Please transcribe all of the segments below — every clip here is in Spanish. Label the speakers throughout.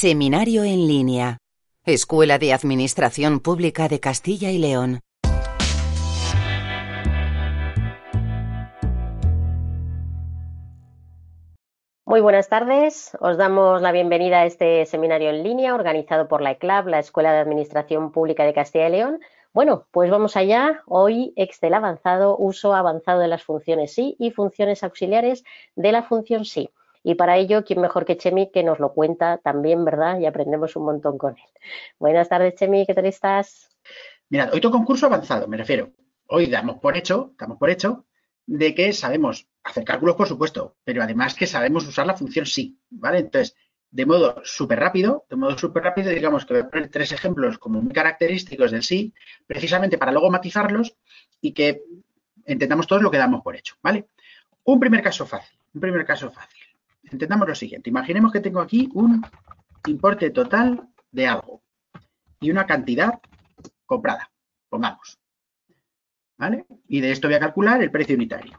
Speaker 1: Seminario en línea. Escuela de Administración Pública de Castilla y León.
Speaker 2: Muy buenas tardes. Os damos la bienvenida a este seminario en línea organizado por la ECLAB, la Escuela de Administración Pública de Castilla y León. Bueno, pues vamos allá. Hoy Excel avanzado, uso avanzado de las funciones sí y funciones auxiliares de la función sí. Y para ello, ¿quién mejor que Chemi que nos lo cuenta también, verdad? Y aprendemos un montón con él. Buenas tardes, Chemi, ¿qué tal estás?
Speaker 3: Mira, hoy toca un curso avanzado, me refiero. Hoy damos por hecho, damos por hecho, de que sabemos hacer cálculos, por supuesto, pero además que sabemos usar la función sí, ¿vale? Entonces, de modo súper rápido, de modo súper rápido, digamos que voy a poner tres ejemplos como muy característicos del sí, precisamente para luego matizarlos y que entendamos todos lo que damos por hecho, ¿vale? Un primer caso fácil, un primer caso fácil entendamos lo siguiente. Imaginemos que tengo aquí un importe total de algo y una cantidad comprada, pongamos. ¿Vale? Y de esto voy a calcular el precio unitario.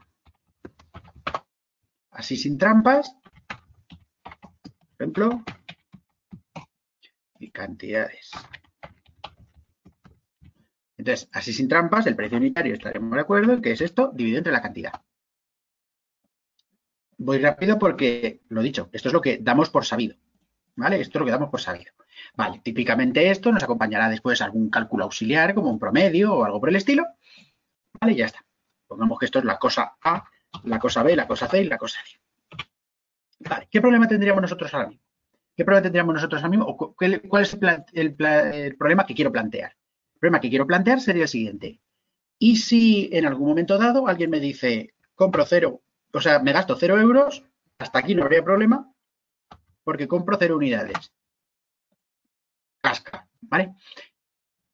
Speaker 3: Así sin trampas, por ejemplo, y cantidades. Entonces, así sin trampas, el precio unitario estaremos de acuerdo en que es esto dividido entre la cantidad voy rápido porque, lo dicho, esto es lo que damos por sabido. ¿Vale? Esto es lo que damos por sabido. Vale, típicamente esto nos acompañará después algún cálculo auxiliar, como un promedio o algo por el estilo. Vale, ya está. Pongamos que esto es la cosa A, la cosa B, la cosa C y la cosa D. Vale, ¿qué problema tendríamos nosotros ahora mismo? ¿Qué problema tendríamos nosotros ahora mismo? ¿Cuál es el, el problema que quiero plantear? El problema que quiero plantear sería el siguiente. ¿Y si en algún momento dado alguien me dice, compro cero o sea, me gasto cero euros, hasta aquí no habría problema, porque compro cero unidades. Casca, ¿vale?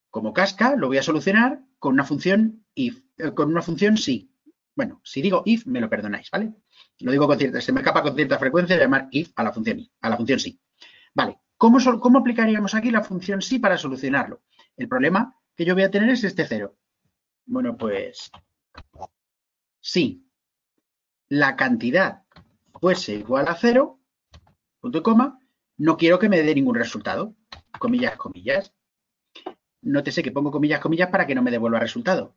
Speaker 3: Como casca lo voy a solucionar con una función if, eh, con una función si. Bueno, si digo if, me lo perdonáis, ¿vale? Lo digo con cierta, se me escapa con cierta frecuencia llamar if a la función i, a la función sí. Vale, ¿Cómo, ¿cómo aplicaríamos aquí la función sí para solucionarlo? El problema que yo voy a tener es este cero. Bueno, pues sí, la cantidad fuese igual a cero, punto y coma, no quiero que me dé ningún resultado. Comillas, comillas. Nótese que pongo comillas, comillas para que no me devuelva resultado.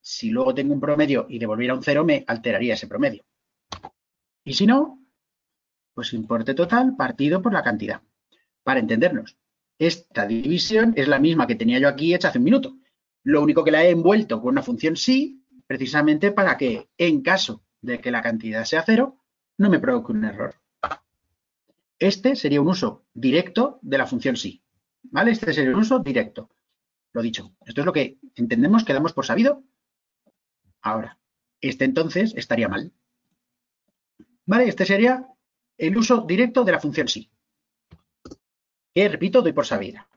Speaker 3: Si luego tengo un promedio y devolviera un cero, me alteraría ese promedio. Y si no, pues importe total partido por la cantidad. Para entendernos, esta división es la misma que tenía yo aquí hecha hace un minuto. Lo único que la he envuelto con una función sí, precisamente para que en caso de que la cantidad sea cero, no me provoque un error. Este sería un uso directo de la función sí. ¿Vale? Este sería un uso directo. Lo dicho. Esto es lo que entendemos que damos por sabido. Ahora, este entonces estaría mal. ¿Vale? Este sería el uso directo de la función sí. Que, repito, doy por sabida.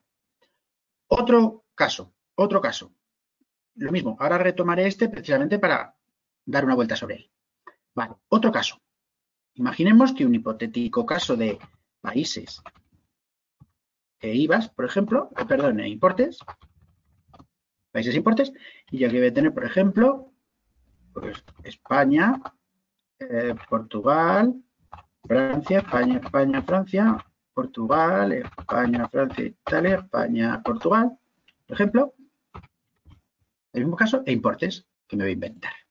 Speaker 3: Otro caso, otro caso. Lo mismo, ahora retomaré este precisamente para dar una vuelta sobre él. Vale, otro caso. Imaginemos que un hipotético caso de países e IVAs, por ejemplo, eh, perdón, e importes, países e importes, y yo aquí voy a tener, por ejemplo, pues España, eh, Portugal, Francia, España, España, Francia, Portugal, España, Francia, Italia, España, Portugal, por ejemplo, el mismo caso, e importes que me voy a inventar.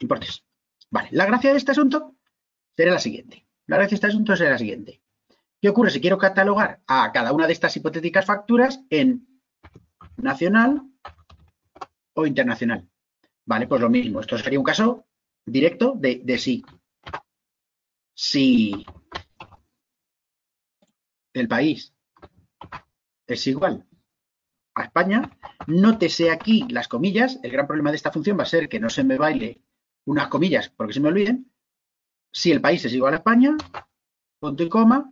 Speaker 3: Importes. Vale, la gracia de este asunto será la siguiente. La gracia de este asunto será la siguiente. ¿Qué ocurre si quiero catalogar a cada una de estas hipotéticas facturas en nacional o internacional? Vale, pues lo mismo. Esto sería un caso directo de, de sí. Si el país es igual a España, nótese aquí las comillas. El gran problema de esta función va a ser que no se me baile unas comillas porque se me olviden. Si el país es igual a España, punto y coma,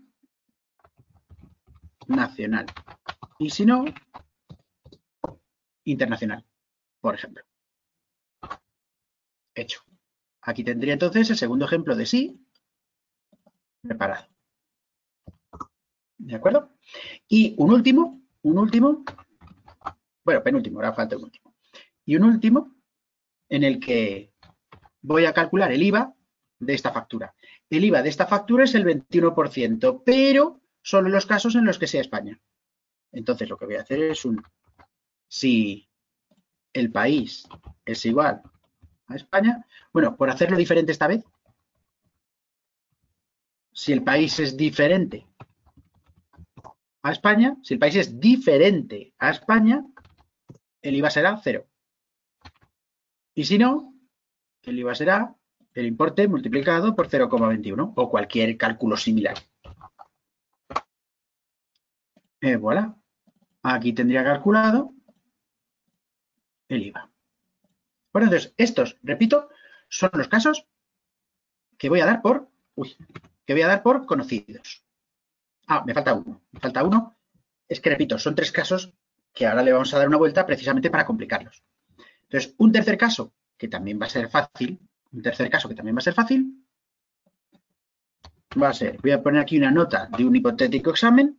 Speaker 3: nacional. Y si no, internacional, por ejemplo. Hecho. Aquí tendría entonces el segundo ejemplo de sí preparado. ¿De acuerdo? Y un último, un último bueno, penúltimo, ahora falta un último. Y un último en el que voy a calcular el IVA de esta factura. El IVA de esta factura es el 21%, pero solo en los casos en los que sea España. Entonces lo que voy a hacer es un si el país es igual a España, bueno, por hacerlo diferente esta vez, si el país es diferente a España, si el país es diferente a España, el IVA será cero. Y si no, el IVA será el importe multiplicado por 0,21 o cualquier cálculo similar. Eh, voilà. Aquí tendría calculado el IVA. Bueno, entonces, estos, repito, son los casos que voy a dar por, uy, que voy a dar por conocidos. Ah, me falta uno. Me falta uno. Es que, repito, son tres casos que ahora le vamos a dar una vuelta precisamente para complicarlos. Entonces, un tercer caso, que también va a ser fácil, un tercer caso que también va a ser fácil, va a ser, voy a poner aquí una nota de un hipotético examen,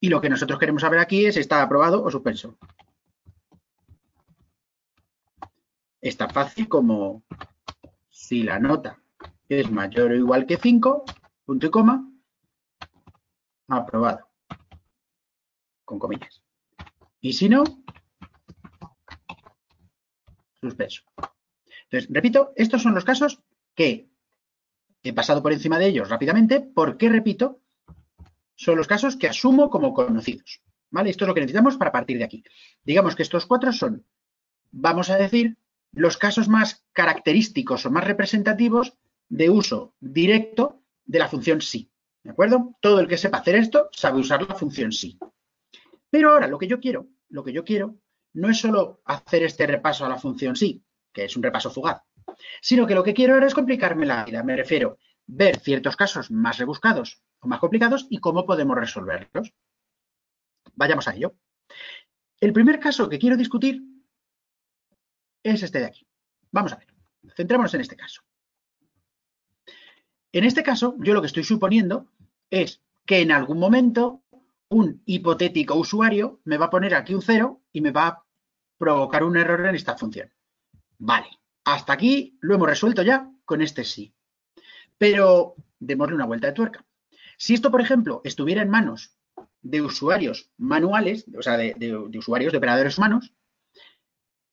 Speaker 3: y lo que nosotros queremos saber aquí es si está aprobado o suspenso. Es tan fácil como si la nota es mayor o igual que 5, punto y coma, aprobado, con comillas. Y si no, suspenso. Entonces, repito, estos son los casos que he pasado por encima de ellos rápidamente. ¿Por qué repito? Son los casos que asumo como conocidos. ¿Vale? Esto es lo que necesitamos para partir de aquí. Digamos que estos cuatro son, vamos a decir, los casos más característicos o más representativos de uso directo de la función sí. ¿De acuerdo? Todo el que sepa hacer esto sabe usar la función sí. Pero ahora lo que yo quiero, lo que yo quiero no es solo hacer este repaso a la función sí, que es un repaso fugaz, sino que lo que quiero ahora es complicarme la vida. Me refiero ver ciertos casos más rebuscados o más complicados y cómo podemos resolverlos. Vayamos a ello. El primer caso que quiero discutir es este de aquí. Vamos a ver. Centrémonos en este caso. En este caso, yo lo que estoy suponiendo es que en algún momento un hipotético usuario me va a poner aquí un cero y me va a provocar un error en esta función. Vale, hasta aquí lo hemos resuelto ya con este sí. Pero démosle una vuelta de tuerca. Si esto, por ejemplo, estuviera en manos de usuarios manuales, o sea, de, de usuarios, de operadores humanos,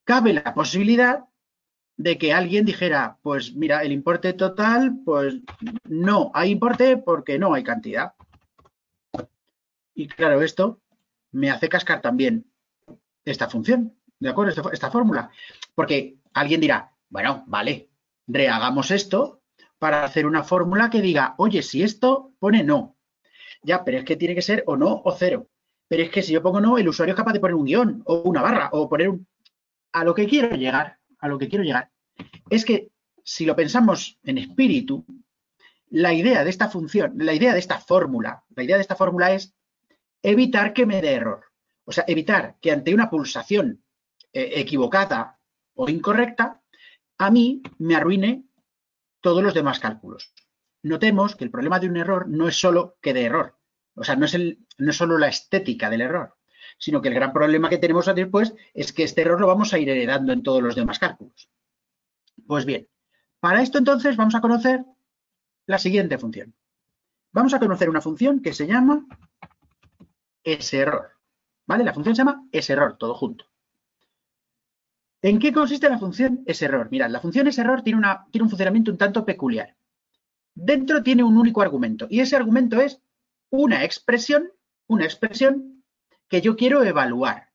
Speaker 3: cabe la posibilidad de que alguien dijera, pues mira, el importe total, pues no hay importe porque no hay cantidad. Y claro, esto me hace cascar también esta función, ¿de acuerdo? Esta, fórmula. Porque alguien dirá, bueno, vale, rehagamos esto para hacer una fórmula que diga, oye, si esto pone no. Ya, pero es que tiene que ser o no o cero. Pero es que si yo pongo no, el usuario es capaz de poner un guion o una barra o poner un... A lo que quiero llegar a lo que quiero llegar es que si lo pensamos en espíritu, la idea de esta función, la idea de esta fórmula, la idea de esta fórmula es evitar que me dé error. O sea, evitar que ante una pulsación eh, equivocada o incorrecta, a mí me arruine todos los demás cálculos. Notemos que el problema de un error no es solo que de error. O sea, no es, el, no es solo la estética del error, sino que el gran problema que tenemos después es que este error lo vamos a ir heredando en todos los demás cálculos. Pues bien, para esto entonces vamos a conocer la siguiente función. Vamos a conocer una función que se llama error. ¿Vale? La función se llama error, todo junto. ¿En qué consiste la función error? Mirad, la función error tiene, tiene un funcionamiento un tanto peculiar. Dentro tiene un único argumento y ese argumento es una expresión, una expresión que yo quiero evaluar.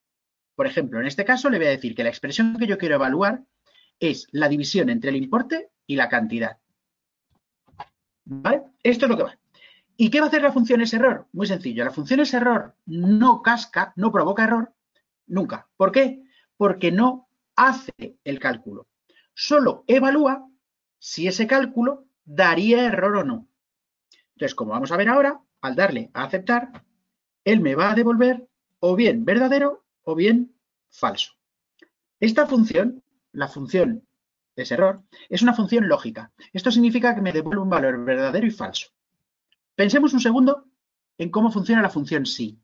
Speaker 3: Por ejemplo, en este caso le voy a decir que la expresión que yo quiero evaluar es la división entre el importe y la cantidad. ¿Vale? Esto es lo que va. ¿Y qué va a hacer la función es error? Muy sencillo. La función es error no casca, no provoca error nunca. ¿Por qué? Porque no hace el cálculo. Solo evalúa si ese cálculo daría error o no. Entonces, como vamos a ver ahora, al darle a aceptar, él me va a devolver o bien verdadero o bien falso. Esta función, la función es error, es una función lógica. Esto significa que me devuelve un valor verdadero y falso. Pensemos un segundo en cómo funciona la función sí.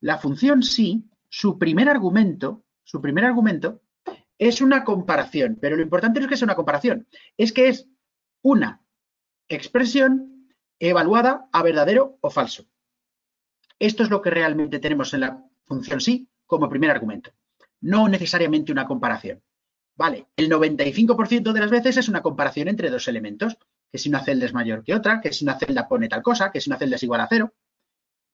Speaker 3: La función sí, su primer argumento, su primer argumento es una comparación, pero lo importante no es que sea una comparación, es que es una expresión evaluada a verdadero o falso. Esto es lo que realmente tenemos en la función sí como primer argumento, no necesariamente una comparación. Vale, el 95% de las veces es una comparación entre dos elementos, que si una celda es mayor que otra, que si una celda pone tal cosa, que si una celda es igual a cero.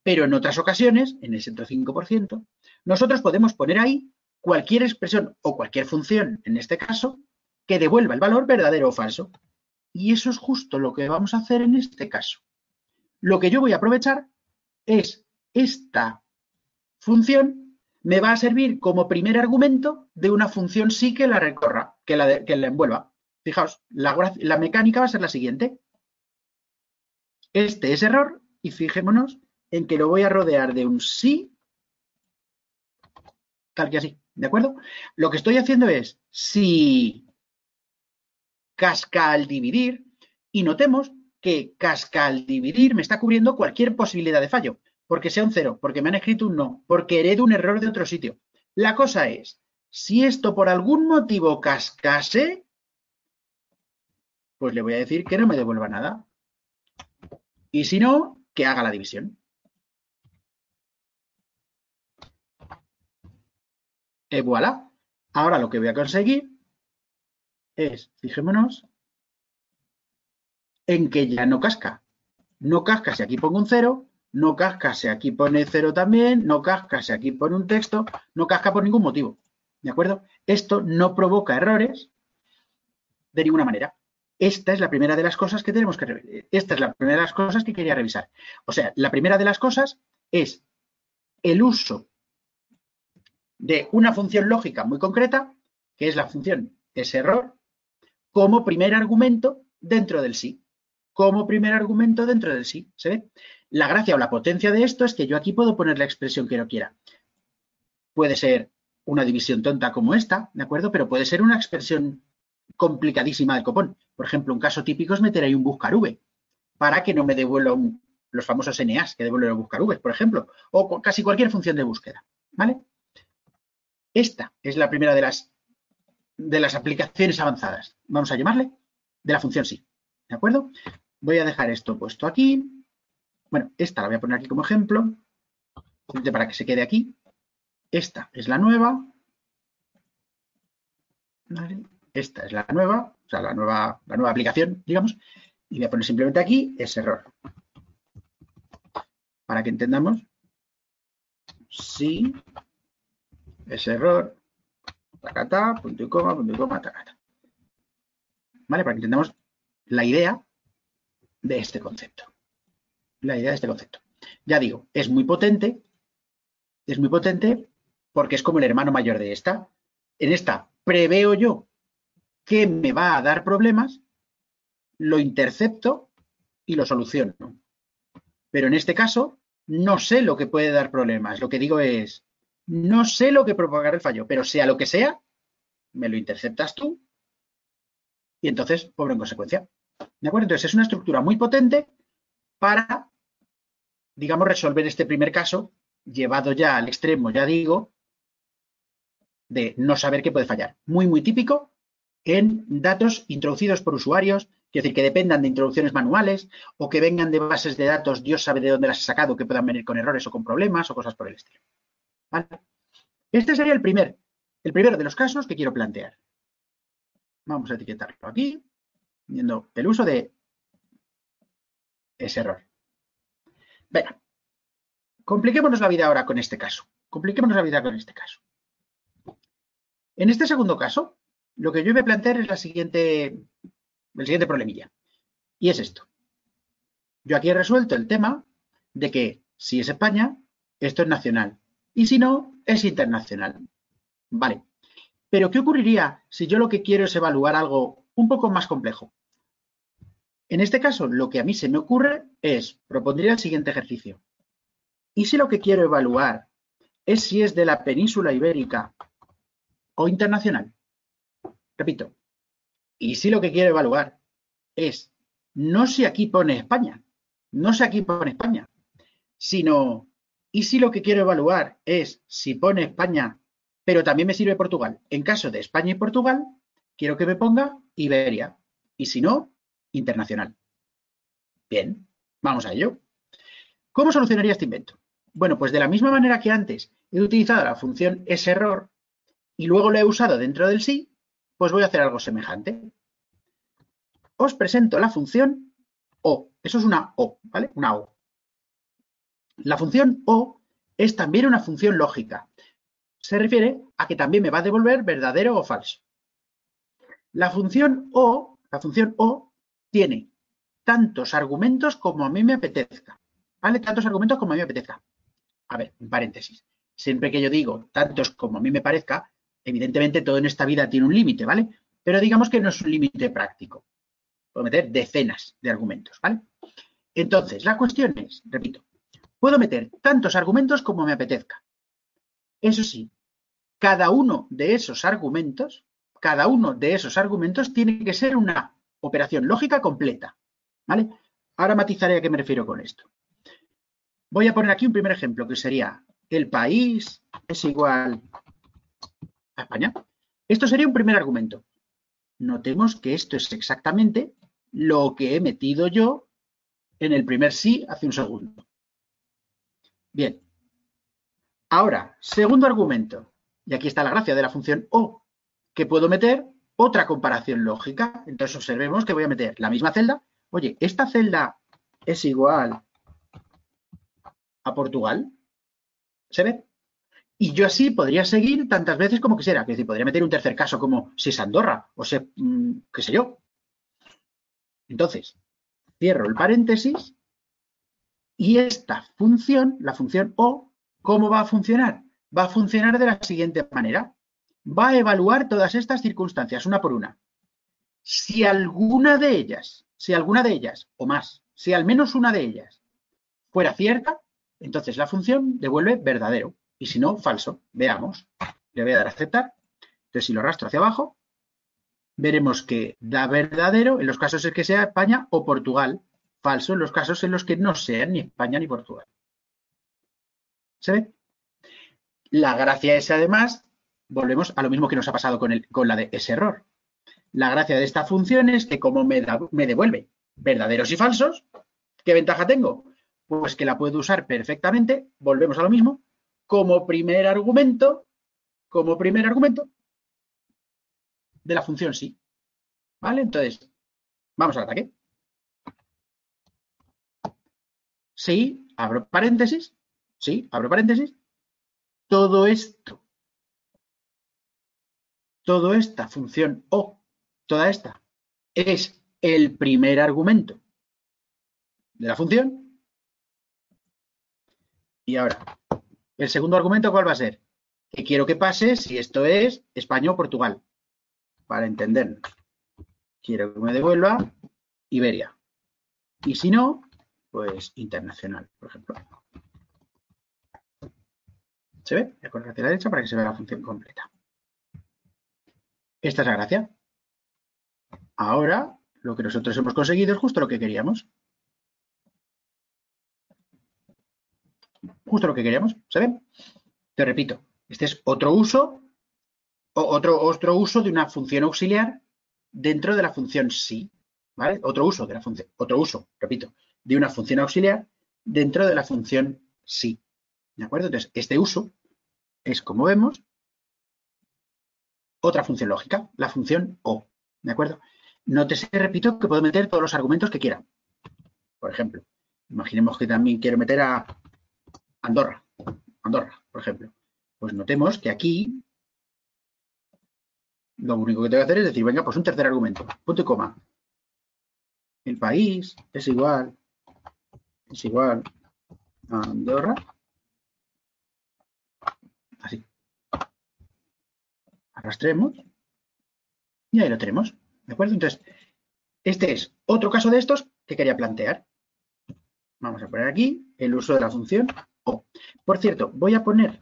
Speaker 3: Pero en otras ocasiones, en ese otro 5%, nosotros podemos poner ahí cualquier expresión o cualquier función, en este caso, que devuelva el valor verdadero o falso. Y eso es justo lo que vamos a hacer en este caso. Lo que yo voy a aprovechar es esta función me va a servir como primer argumento de una función sí que la recorra, que la, que la envuelva. Fijaos, la, la mecánica va a ser la siguiente. Este es error y fijémonos en que lo voy a rodear de un sí, tal que así, ¿de acuerdo? Lo que estoy haciendo es si casca al dividir y notemos que casca al dividir me está cubriendo cualquier posibilidad de fallo porque sea un cero, porque me han escrito un no, porque heredo un error de otro sitio. La cosa es, si esto por algún motivo cascase, pues le voy a decir que no me devuelva nada. Y si no, que haga la división. Y voilà. Ahora lo que voy a conseguir es, fijémonos, en que ya no casca. No casca si aquí pongo un cero, no casca si aquí pone cero también, no casca si aquí pone un texto, no casca por ningún motivo. ¿De acuerdo? Esto no provoca errores de ninguna manera. Esta es la primera de las cosas que tenemos que revisar. Esta es la primera de las cosas que quería revisar. O sea, la primera de las cosas es el uso de una función lógica muy concreta, que es la función ese error, como primer argumento dentro del sí. Como primer argumento dentro del sí. ¿Se ve? La gracia o la potencia de esto es que yo aquí puedo poner la expresión que yo quiera. Puede ser una división tonta como esta, ¿de acuerdo? Pero puede ser una expresión complicadísima del copón. Por ejemplo, un caso típico es meter ahí un buscar v para que no me devuelva los famosos NAs que devuelven los buscar v, por ejemplo, o casi cualquier función de búsqueda, ¿vale? Esta es la primera de las, de las aplicaciones avanzadas, vamos a llamarle, de la función sí, ¿de acuerdo? Voy a dejar esto puesto aquí. Bueno, esta la voy a poner aquí como ejemplo, para que se quede aquí. Esta es la nueva. Esta es la nueva, o sea, la nueva, la nueva aplicación, digamos. Y voy a poner simplemente aquí ese error. Para que entendamos si ese error, tacata, punto y coma, punto y coma, tacata. ¿Vale? Para que entendamos la idea de este concepto la idea de este concepto. Ya digo, es muy potente, es muy potente porque es como el hermano mayor de esta. En esta preveo yo que me va a dar problemas, lo intercepto y lo soluciono. Pero en este caso, no sé lo que puede dar problemas. Lo que digo es, no sé lo que propagará el fallo, pero sea lo que sea, me lo interceptas tú y entonces pobre en consecuencia. ¿De acuerdo? Entonces es una estructura muy potente para digamos, resolver este primer caso, llevado ya al extremo, ya digo, de no saber qué puede fallar. Muy, muy típico en datos introducidos por usuarios, es decir, que dependan de introducciones manuales o que vengan de bases de datos, Dios sabe de dónde las ha sacado, que puedan venir con errores o con problemas o cosas por el estilo. Este sería el primer, el primero de los casos que quiero plantear. Vamos a etiquetarlo aquí, viendo el uso de ese error. Venga, compliquémonos la vida ahora con este caso. Compliquémonos la vida con este caso. En este segundo caso, lo que yo voy a plantear es la siguiente, el siguiente problemilla. Y es esto. Yo aquí he resuelto el tema de que si es España, esto es nacional. Y si no, es internacional. Vale. Pero ¿qué ocurriría si yo lo que quiero es evaluar algo un poco más complejo? En este caso, lo que a mí se me ocurre es, propondría el siguiente ejercicio. ¿Y si lo que quiero evaluar es si es de la península ibérica o internacional? Repito, ¿y si lo que quiero evaluar es no si aquí pone España, no si aquí pone España, sino ¿y si lo que quiero evaluar es si pone España pero también me sirve Portugal. En caso de España y Portugal, quiero que me ponga Iberia. Y si no, internacional. Bien, vamos a ello. ¿Cómo solucionaría este invento? Bueno, pues de la misma manera que antes he utilizado la función error y luego lo he usado dentro del sí, pues voy a hacer algo semejante. Os presento la función O. Eso es una O, ¿vale? Una O. La función O es también una función lógica. Se refiere a que también me va a devolver verdadero o falso. La función O, la función O tiene tantos argumentos como a mí me apetezca. ¿Vale? Tantos argumentos como a mí me apetezca. A ver, en paréntesis. Siempre que yo digo tantos como a mí me parezca, evidentemente todo en esta vida tiene un límite, ¿vale? Pero digamos que no es un límite práctico. Puedo meter decenas de argumentos, ¿vale? Entonces, la cuestión es, repito, puedo meter tantos argumentos como me apetezca. Eso sí, cada uno de esos argumentos, cada uno de esos argumentos tiene que ser una operación lógica completa, ¿vale? Ahora matizaré a qué me refiero con esto. Voy a poner aquí un primer ejemplo que sería el país es igual a España. Esto sería un primer argumento. Notemos que esto es exactamente lo que he metido yo en el primer sí hace un segundo. Bien. Ahora, segundo argumento. Y aquí está la gracia de la función O, que puedo meter otra comparación lógica. Entonces observemos que voy a meter la misma celda. Oye, esta celda es igual a Portugal. ¿Se ve? Y yo así podría seguir tantas veces como quisiera. Es decir, podría meter un tercer caso como si es Andorra o sé, mm, qué sé yo. Entonces, cierro el paréntesis y esta función, la función O, ¿cómo va a funcionar? Va a funcionar de la siguiente manera. Va a evaluar todas estas circunstancias una por una. Si alguna de ellas, si alguna de ellas, o más, si al menos una de ellas fuera cierta, entonces la función devuelve verdadero. Y si no, falso. Veamos. Le voy a dar a aceptar. Entonces, si lo arrastro hacia abajo, veremos que da verdadero en los casos en que sea España o Portugal. Falso en los casos en los que no sean ni España ni Portugal. ¿Se ve? La gracia es, además, volvemos a lo mismo que nos ha pasado con, el, con la de ese error. La gracia de esta función es que como me, me devuelve verdaderos y falsos, ¿qué ventaja tengo? Pues que la puedo usar perfectamente, volvemos a lo mismo, como primer argumento, como primer argumento de la función sí. ¿Vale? Entonces, vamos al ataque. Sí, abro paréntesis, sí, abro paréntesis. Todo esto, toda esta función O, toda esta, es el primer argumento de la función. Y ahora, el segundo argumento, ¿cuál va a ser? Que quiero que pase si esto es España o Portugal. Para entender. Quiero que me devuelva Iberia. Y si no, pues internacional, por ejemplo. ¿Se ve? Voy a la derecha para que se vea la función completa. Esta es la gracia. Ahora, lo que nosotros hemos conseguido es justo lo que queríamos. justo lo que queríamos, ¿se Te repito, este es otro uso, otro, otro uso de una función auxiliar dentro de la función sí, ¿vale? Otro uso de la función, otro uso, repito, de una función auxiliar dentro de la función sí, ¿de acuerdo? Entonces, este uso es, como vemos, otra función lógica, la función O, ¿de acuerdo? Nótese, repito, que puedo meter todos los argumentos que quiera. Por ejemplo, imaginemos que también quiero meter a Andorra, Andorra, por ejemplo. Pues notemos que aquí lo único que tengo que hacer es decir, venga, pues un tercer argumento, punto y coma. El país es igual, es igual a Andorra. Así. Arrastremos. Y ahí lo tenemos. ¿De acuerdo? Entonces, este es otro caso de estos que quería plantear. Vamos a poner aquí el uso de la función o. Por cierto, voy a poner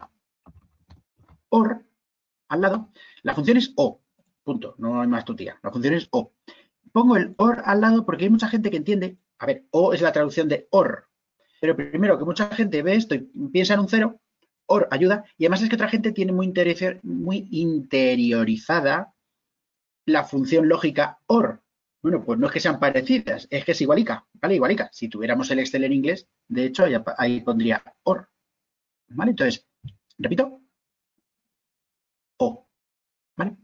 Speaker 3: OR al lado. La función es O. Punto. No hay más tutía. La función es O. Pongo el OR al lado porque hay mucha gente que entiende. A ver, O es la traducción de OR. Pero primero que mucha gente ve esto y piensa en un cero, OR ayuda. Y además es que otra gente tiene muy, muy interiorizada la función lógica OR. Bueno, pues no es que sean parecidas, es que es igualica, ¿vale? Igualica. Si tuviéramos el Excel en inglés, de hecho, ahí pondría OR. ¿Vale? Entonces, repito, O. ¿Vale?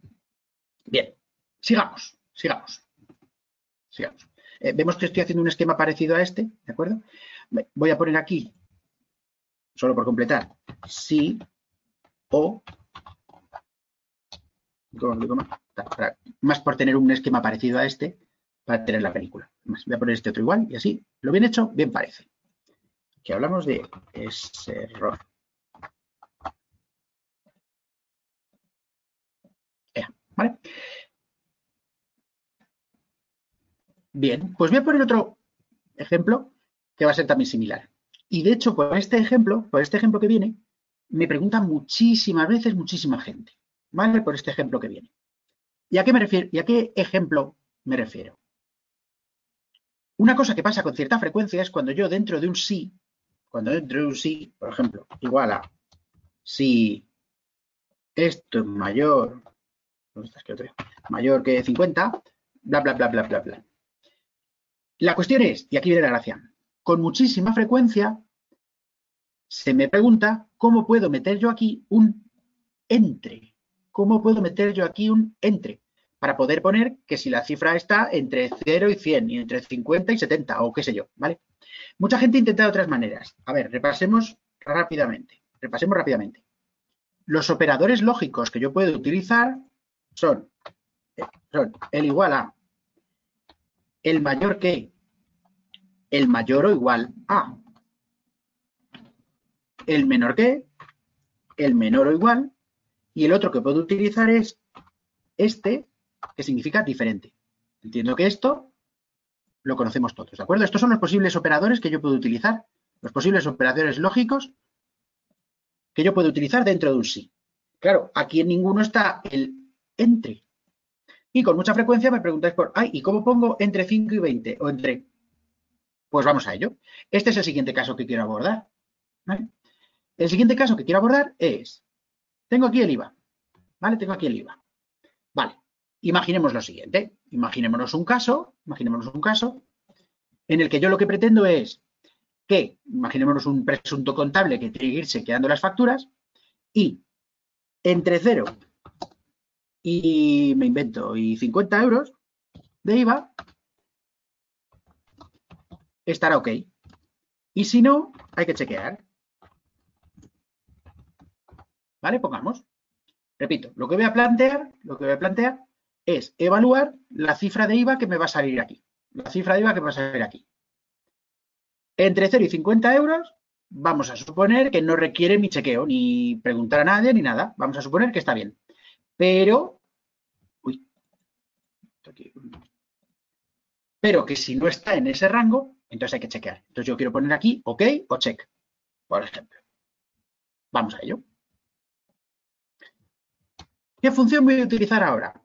Speaker 3: Bien, sigamos, sigamos, sigamos. Eh, vemos que estoy haciendo un esquema parecido a este, ¿de acuerdo? Voy a poner aquí, solo por completar, si o, más por tener un esquema parecido a este, para tener la película. Voy a poner este otro igual y así, lo bien hecho, bien parece. Aquí hablamos de ese error. ¿Vale? Bien, pues voy a poner otro ejemplo que va a ser también similar. Y de hecho, por este ejemplo, por este ejemplo que viene, me preguntan muchísimas veces muchísima gente, ¿vale? Por este ejemplo que viene. ¿Y a qué ejemplo me refiero? Una cosa que pasa con cierta frecuencia es cuando yo dentro de un sí, cuando dentro de un sí, por ejemplo, igual a si esto es mayor, ¿dónde estás que otro? Mayor que 50, bla, bla, bla, bla, bla, bla. La cuestión es, y aquí viene la gracia, con muchísima frecuencia se me pregunta cómo puedo meter yo aquí un entre. ¿Cómo puedo meter yo aquí un entre? Para poder poner que si la cifra está entre 0 y 100 y entre 50 y 70 o qué sé yo, ¿vale? Mucha gente intenta de otras maneras. A ver, repasemos rápidamente. Repasemos rápidamente. Los operadores lógicos que yo puedo utilizar son, son el igual a el mayor que el mayor o igual a el menor que el menor o igual y el otro que puedo utilizar es este que significa diferente. Entiendo que esto lo conocemos todos, ¿de acuerdo? Estos son los posibles operadores que yo puedo utilizar, los posibles operadores lógicos que yo puedo utilizar dentro de un sí. Claro, aquí en ninguno está el entre. Y con mucha frecuencia me preguntáis por, ay, ¿y cómo pongo entre 5 y 20? O entre... Pues vamos a ello. Este es el siguiente caso que quiero abordar. El siguiente caso que quiero abordar es, tengo aquí el IVA. ¿Vale? Tengo aquí el IVA. Vale. Imaginemos lo siguiente. Imaginémonos un caso, imaginémonos un caso en el que yo lo que pretendo es que, imaginémonos un presunto contable que tiene que irse quedando las facturas y entre 0 y me invento, y 50 euros de IVA, estará ok. Y si no, hay que chequear. ¿Vale? Pongamos. Repito, lo que voy a plantear, lo que voy a plantear es evaluar la cifra de IVA que me va a salir aquí. La cifra de IVA que me va a salir aquí. Entre 0 y 50 euros, vamos a suponer que no requiere mi chequeo, ni preguntar a nadie, ni nada. Vamos a suponer que está bien. Pero, uy, pero que si no está en ese rango, entonces hay que chequear. Entonces yo quiero poner aquí OK o check, por ejemplo. Vamos a ello. ¿Qué función voy a utilizar ahora?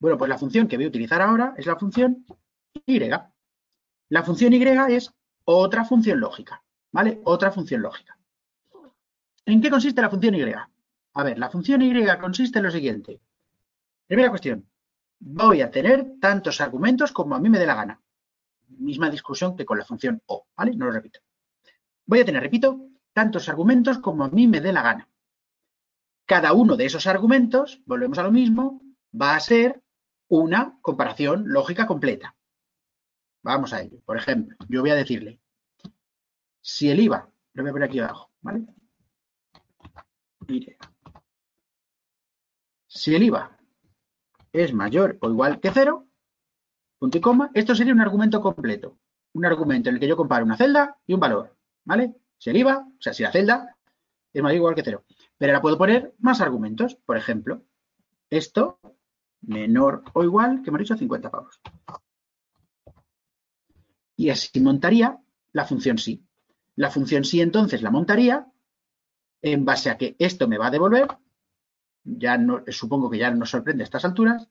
Speaker 3: Bueno, pues la función que voy a utilizar ahora es la función Y. La función Y es otra función lógica, ¿vale? Otra función lógica. ¿En qué consiste la función Y? A ver, la función Y consiste en lo siguiente. Primera cuestión, voy a tener tantos argumentos como a mí me dé la gana. Misma discusión que con la función O, ¿vale? No lo repito. Voy a tener, repito, tantos argumentos como a mí me dé la gana. Cada uno de esos argumentos, volvemos a lo mismo, va a ser una comparación lógica completa. Vamos a ello. Por ejemplo, yo voy a decirle, si el IVA, lo voy a poner aquí abajo, ¿vale? Mire, si el IVA es mayor o igual que cero, punto y coma, esto sería un argumento completo. Un argumento en el que yo comparo una celda y un valor, ¿vale? Si el IVA, o sea, si la celda es o igual que cero. Pero ahora puedo poner más argumentos. Por ejemplo, esto menor o igual, que hemos dicho, 50 pavos. Y así montaría la función sí. La función sí entonces la montaría en base a que esto me va a devolver ya no, supongo que ya nos sorprende a estas alturas.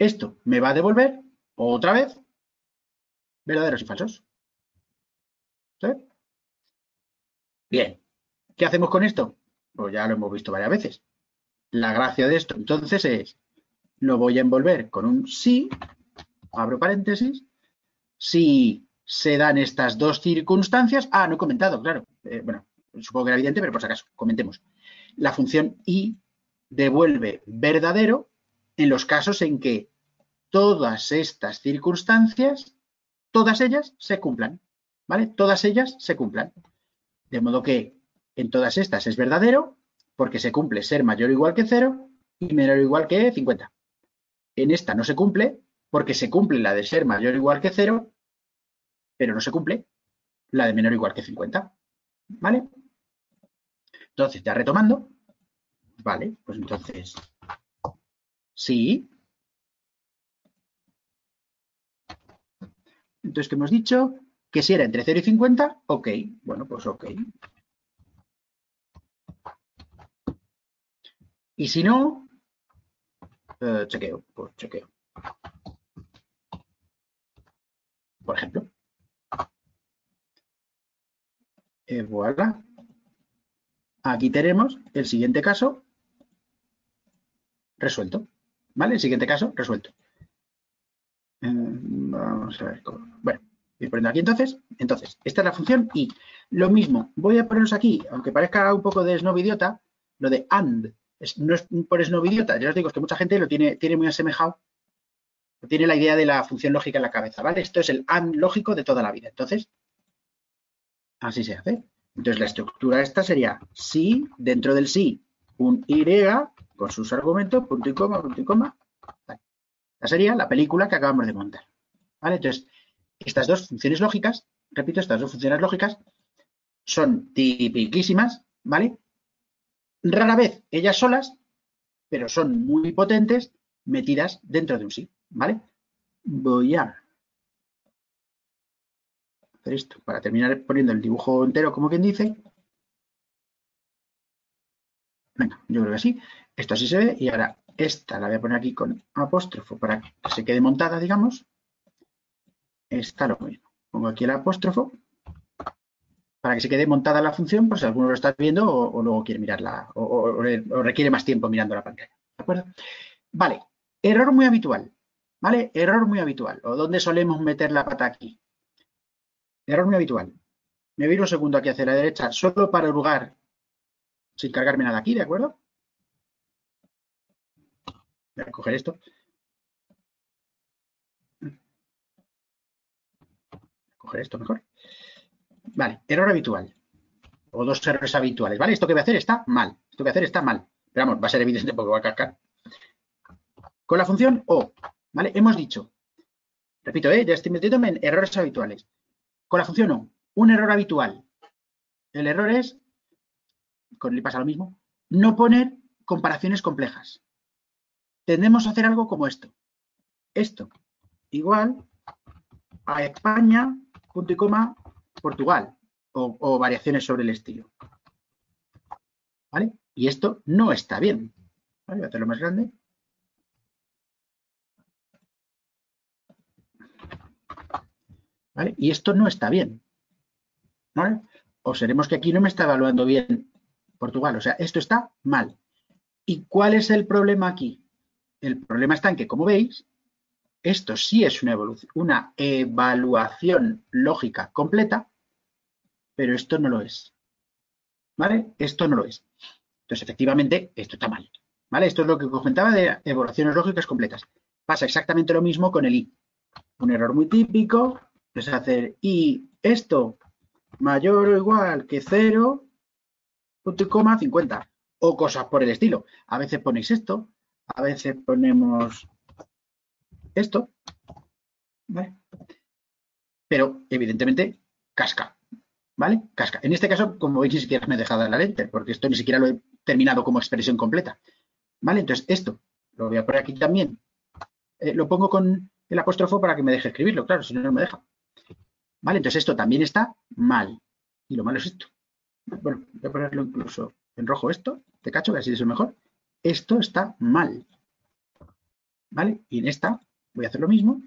Speaker 3: Esto me va a devolver otra vez verdaderos y falsos. Bien, ¿qué hacemos con esto? Pues ya lo hemos visto varias veces. La gracia de esto entonces es, lo voy a envolver con un sí, abro paréntesis, si se dan estas dos circunstancias, ah, no he comentado, claro, eh, bueno, supongo que era evidente, pero por si acaso, comentemos. La función i devuelve verdadero en los casos en que todas estas circunstancias, todas ellas se cumplan, ¿vale? Todas ellas se cumplan. De modo que en todas estas es verdadero porque se cumple ser mayor o igual que 0 y menor o igual que 50. En esta no se cumple porque se cumple la de ser mayor o igual que 0, pero no se cumple la de menor o igual que 50. ¿Vale? Entonces, ya retomando, vale, pues entonces, sí. Entonces, ¿qué hemos dicho? Que si era entre 0 y 50, ok. Bueno, pues ok. Y si no, eh, chequeo, pues chequeo. Por ejemplo. Eh, voilà. Aquí tenemos el siguiente caso resuelto. ¿Vale? El siguiente caso resuelto. Eh, vamos a ver cómo. Bueno, voy poniendo aquí entonces. Entonces, esta es la función y lo mismo. Voy a poneros aquí, aunque parezca un poco de snob idiota, lo de and no es por no idiota, ya os digo, es que mucha gente lo tiene, tiene muy asemejado, tiene la idea de la función lógica en la cabeza, ¿vale? Esto es el AND lógico de toda la vida. Entonces, así se hace. Entonces, la estructura esta sería si, dentro del sí, un Y con sus argumentos, punto y coma, punto y coma. Esta sería la película que acabamos de montar. ¿Vale? Entonces, estas dos funciones lógicas, repito, estas dos funciones lógicas son tipiquísimas, ¿vale? Rara vez ellas solas, pero son muy potentes metidas dentro de un sí, ¿vale? Voy a hacer esto para terminar poniendo el dibujo entero, como quien dice. Venga, yo creo que así. Esto así se ve y ahora esta la voy a poner aquí con apóstrofo para que se quede montada, digamos. Esta lo mismo. Pongo aquí el apóstrofo para que se quede montada la función, por si alguno lo está viendo o, luego quiere mirarla, o, requiere más tiempo mirando la pantalla. ¿De acuerdo? Vale, error muy habitual. ¿Vale? Error muy habitual. ¿O dónde solemos meter la pata aquí? Error muy habitual. Me voy un segundo aquí hacia la derecha, solo para hurgar, sin cargarme nada aquí, ¿de acuerdo? Voy a coger esto. Coger esto mejor. Vale, error habitual. O dos errores habituales. ¿Vale? Esto que voy a hacer está mal. Esto que voy a hacer está mal. Pero vamos, va a ser evidente porque va a cascar. Con la función O, ¿vale? Hemos dicho, repito, ¿eh? ya estoy metiéndome en errores habituales. Con la función O, un error habitual. El error es, con el pasa lo mismo, no poner comparaciones complejas. Tendemos a hacer algo como esto. Esto igual a España, punto y coma, Portugal o, variaciones sobre el estilo. ¿Vale? Y esto no está bien. Voy a hacerlo más grande. ¿Vale? Y esto no está bien. ¿Vale? Observemos que aquí no me está evaluando bien Portugal. O sea, esto está mal. ¿Y cuál es el problema aquí? El problema está en que, como veis, esto sí es una, evaluación lógica completa, pero esto no lo es. ¿Vale? Esto no lo es. Entonces, efectivamente, esto está mal. ¿Vale? Esto es lo que comentaba de evaluaciones lógicas completas. Pasa exactamente lo mismo con el i. Un error muy típico es hacer i esto mayor o igual que 0, punto y coma 50. O cosas por el estilo. A veces ponéis esto, a veces ponemos esto. ¿Vale? Pero, evidentemente, casca. ¿vale? Casca. En este caso, como veis, ni siquiera me he dejado la lente, porque esto ni siquiera lo he terminado como expresión completa, ¿vale? Entonces, esto lo voy a poner aquí también. Eh, lo pongo con el apóstrofo para que me deje escribirlo, claro, si no, no me deja. ¿Vale? Entonces, esto también está mal. Y lo malo es esto. Bueno, voy a ponerlo incluso en rojo esto, te cacho, que así es mejor. Esto está mal. ¿Vale? Y en esta voy a hacer lo mismo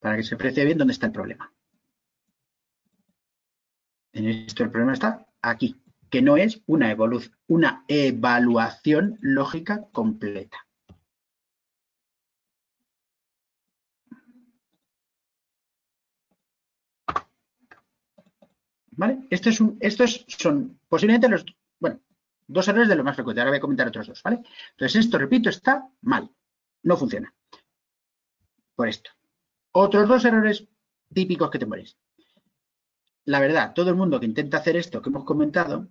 Speaker 3: para que se aprecie bien dónde está el problema. En esto el problema está aquí, que no es una, una evaluación lógica completa. ¿Vale? Estos, es un, estos son posiblemente los, dos errores de los más frecuentes. Ahora voy a comentar otros dos, ¿vale? Entonces, esto, repito, está mal. No funciona. Por esto. Otros dos errores típicos que te mueres. La verdad, todo el mundo que intenta hacer esto que hemos comentado,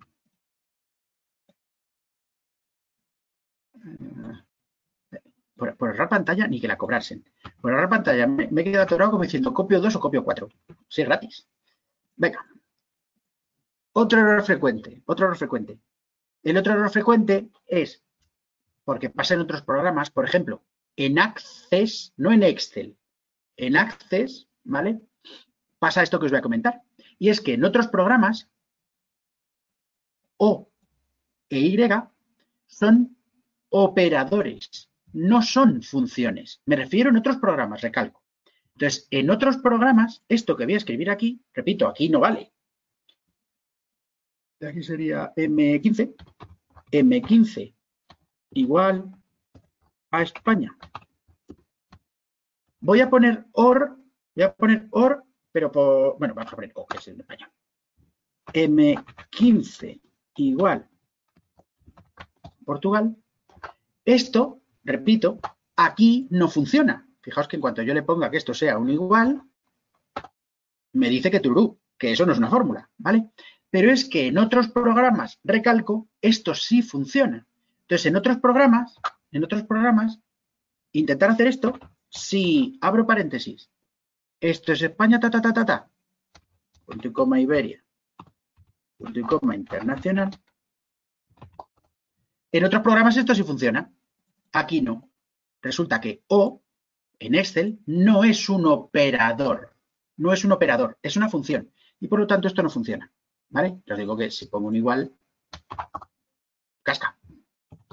Speaker 3: eh, por, por pantalla, ni que la cobrasen. Por ahorrar pantalla, me, he quedado atorado como diciendo copio 2 o copio 4. Sí, gratis. Venga, otro error frecuente, otro error frecuente. El otro error frecuente es, porque pasa en otros programas, por ejemplo, en Access, no en Excel, en Access, ¿vale? Pasa esto que os voy a comentar. Y es que en otros programas, O e Y son operadores, no son funciones. Me refiero en otros programas, recalco. Entonces, en otros programas, esto que voy a escribir aquí, repito, aquí no vale, de aquí sería M15, M15 igual a España. Voy a poner OR, voy a poner OR, pero por, bueno, vamos a poner O, que es en español. M15 igual Portugal. Esto, repito, aquí no funciona. Fijaos que en cuanto yo le ponga que esto sea un igual, me dice que turú, que eso no es una fórmula, ¿vale? Pero es que en otros programas, recalco, esto sí funciona. Entonces, en otros programas, en otros programas, intentar hacer esto, si abro paréntesis, esto es España, ta, ta, ta, ta, ta, punto y coma Iberia, punto y coma internacional. En otros programas esto sí funciona. Aquí no. Resulta que O en Excel no es un operador. No es un operador, es una función. Y por lo tanto esto no funciona. ¿Vale? Os digo que si pongo un igual, casca,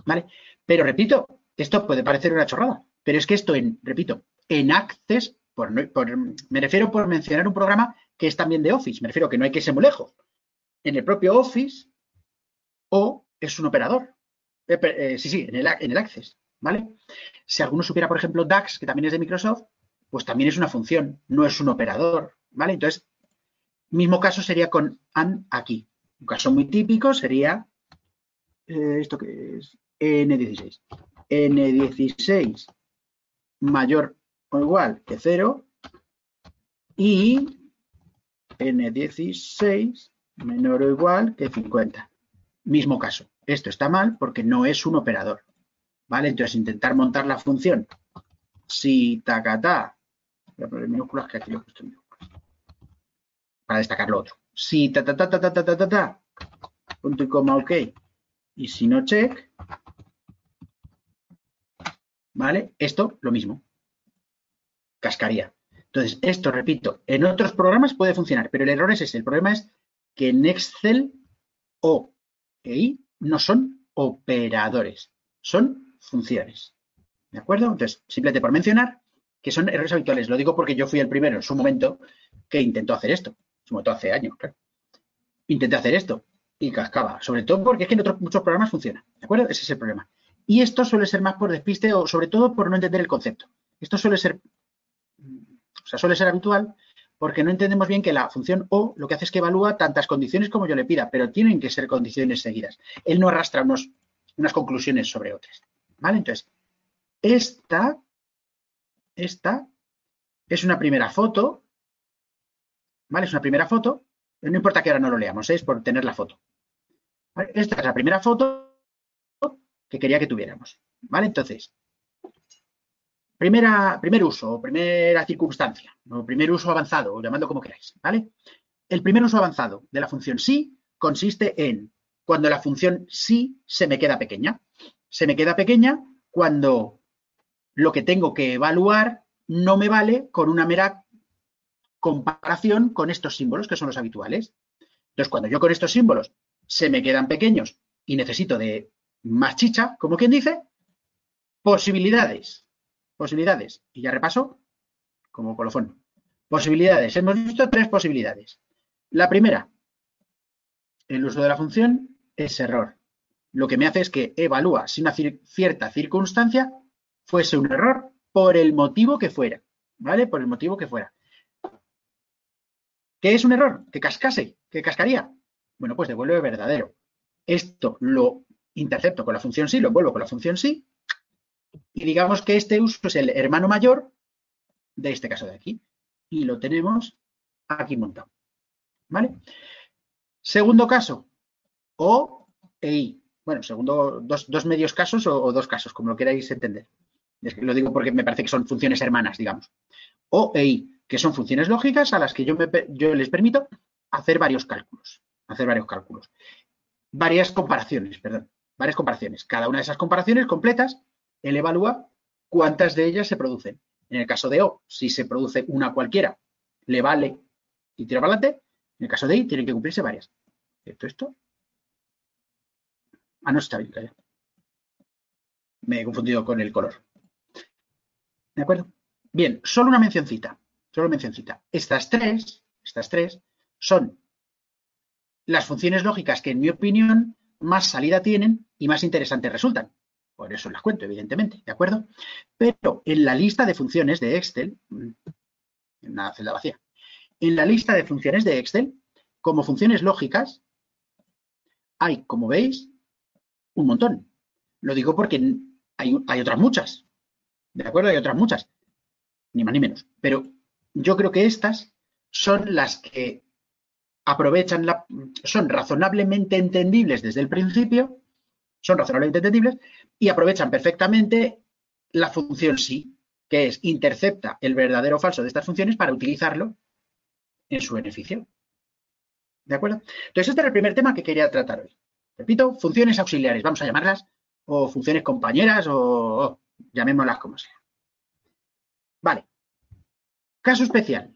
Speaker 3: ¿vale? Pero repito, esto puede parecer una chorrada, pero es que esto en, repito, en Access, por, me refiero por mencionar un programa que es también de Office, me refiero que no hay que ser muy lejos. En el propio Office, O es un operador. Eh, eh, sí, sí, en el, en el Access, ¿vale? Si alguno supiera, por ejemplo, DAX, que también es de Microsoft, pues también es una función, no es un operador, ¿vale? Entonces, Mismo caso sería con AND aquí. Un caso muy típico sería eh, esto que es N16. N16 mayor o igual que 0 y N16 menor o igual que 50. Mismo caso. Esto está mal porque no es un operador. ¿Vale? Entonces, intentar montar la función si tacata, voy a poner minúsculas que aquí lo he puesto en para destacar lo otro. Si ta ta ta ta ta ta ta ta, punto y coma ok, y si no check, ¿vale? Esto lo mismo, cascaría. Entonces, esto, repito, en otros programas puede funcionar, pero el error es ese. El problema es que en Excel O e I no son operadores, son funciones. ¿De acuerdo? Entonces, simplemente por mencionar que son errores habituales. Lo digo porque yo fui el primero en su momento que intentó hacer esto sobre todo hace años, claro. Intenté hacer esto y cascaba, sobre todo porque es que en otros muchos programas funciona, ¿de acuerdo? Ese es el problema. Y esto suele ser más por despiste o sobre todo por no entender el concepto. Esto suele ser, o sea, suele ser habitual porque no entendemos bien que la función O lo que hace es que evalúa tantas condiciones como yo le pida, pero tienen que ser condiciones seguidas. Él no arrastra unas conclusiones sobre otras. ¿Vale? Entonces, esta, esta es una primera foto ¿vale? Es una primera foto, no importa que ahora no lo leamos, ¿eh? es por tener la foto. Esta es la primera foto que quería que tuviéramos, ¿vale? Entonces, primera, primer uso, primera circunstancia, o primer uso avanzado, o llamando como queráis, ¿vale? El primer uso avanzado de la función sí consiste en cuando la función sí se me queda pequeña. Se me queda pequeña cuando lo que tengo que evaluar no me vale con una mera comparación con estos símbolos que son los habituales. Entonces, cuando yo con estos símbolos se me quedan pequeños y necesito de más chicha, como quien dice, posibilidades. Posibilidades. Y ya repaso como colofón. Posibilidades. Hemos visto tres posibilidades. La primera, el uso de la función es error. Lo que me hace es que evalúa si una cierta circunstancia fuese un error por el motivo que fuera, ¿vale? Por el motivo que fuera. ¿Qué es un error? Que cascase, que cascaría. Bueno, pues devuelve verdadero. Esto lo intercepto con la función sí, lo envuelvo con la función sí, y digamos que este uso es el hermano mayor de este caso de aquí. Y lo tenemos aquí montado. ¿Vale? Segundo caso, O e I. Bueno, segundo, dos, medios casos o, dos casos, como lo queráis entender. Es que lo digo porque me parece que son funciones hermanas, digamos. O e I, que son funciones lógicas a las que yo, les permito hacer varios cálculos. Hacer varios cálculos. Varias comparaciones, perdón. Varias comparaciones. Cada una de esas comparaciones completas, él evalúa cuántas de ellas se producen. En el caso de O, si se produce una cualquiera, le vale y tira para adelante. En el caso de I, tienen que cumplirse varias. ¿Esto, esto? Ah, no está bien. Me he confundido con el color. ¿De acuerdo? Bien, solo una mencioncita. Solo mencioncita. Estas tres, estas tres, son las funciones lógicas que, en mi opinión, más salida tienen y más interesantes resultan. Por eso las cuento, evidentemente, ¿de acuerdo? Pero en la lista de funciones de Excel, en una celda vacía, en la lista de funciones de Excel, como funciones lógicas, hay, como veis, un montón. Lo digo porque hay, otras muchas. ¿De acuerdo? Hay otras muchas. Ni más ni menos. Pero yo creo que estas son las que aprovechan la, son razonablemente entendibles desde el principio, son razonablemente entendibles y aprovechan perfectamente la función sí, que es intercepta el verdadero o falso de estas funciones para utilizarlo en su beneficio. ¿De acuerdo? Entonces, este era el primer tema que quería tratar hoy. Repito, funciones auxiliares, vamos a llamarlas, o funciones compañeras, o, llamémoslas como sea. Vale. Caso especial.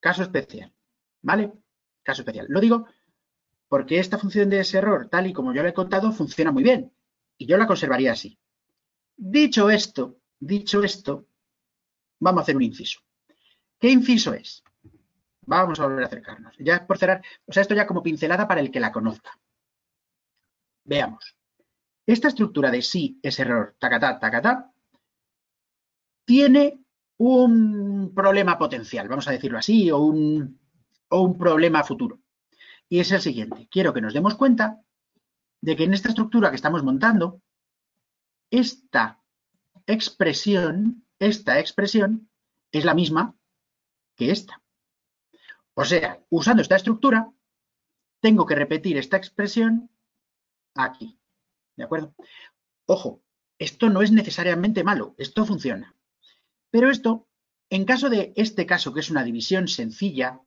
Speaker 3: Caso especial. ¿Vale? Caso especial. Lo digo porque esta función de ese error, tal y como yo le he contado, funciona muy bien. Y yo la conservaría así. Dicho esto, dicho esto, vamos a hacer un inciso. ¿Qué inciso es? Vamos a volver a acercarnos. Ya por cerrar, o sea, esto ya como pincelada para el que la conozca. Veamos. Esta estructura de sí es error, tacatá, tacatá, tiene un problema potencial, vamos a decirlo así, o un, o un problema futuro. Y es el siguiente. Quiero que nos demos cuenta de que en esta estructura que estamos montando, esta expresión, esta expresión es la misma que esta. O sea, usando esta estructura, tengo que repetir esta expresión aquí. ¿De acuerdo? Ojo, esto no es necesariamente malo, esto funciona. Pero esto, en caso de este caso, que es una división sencilla,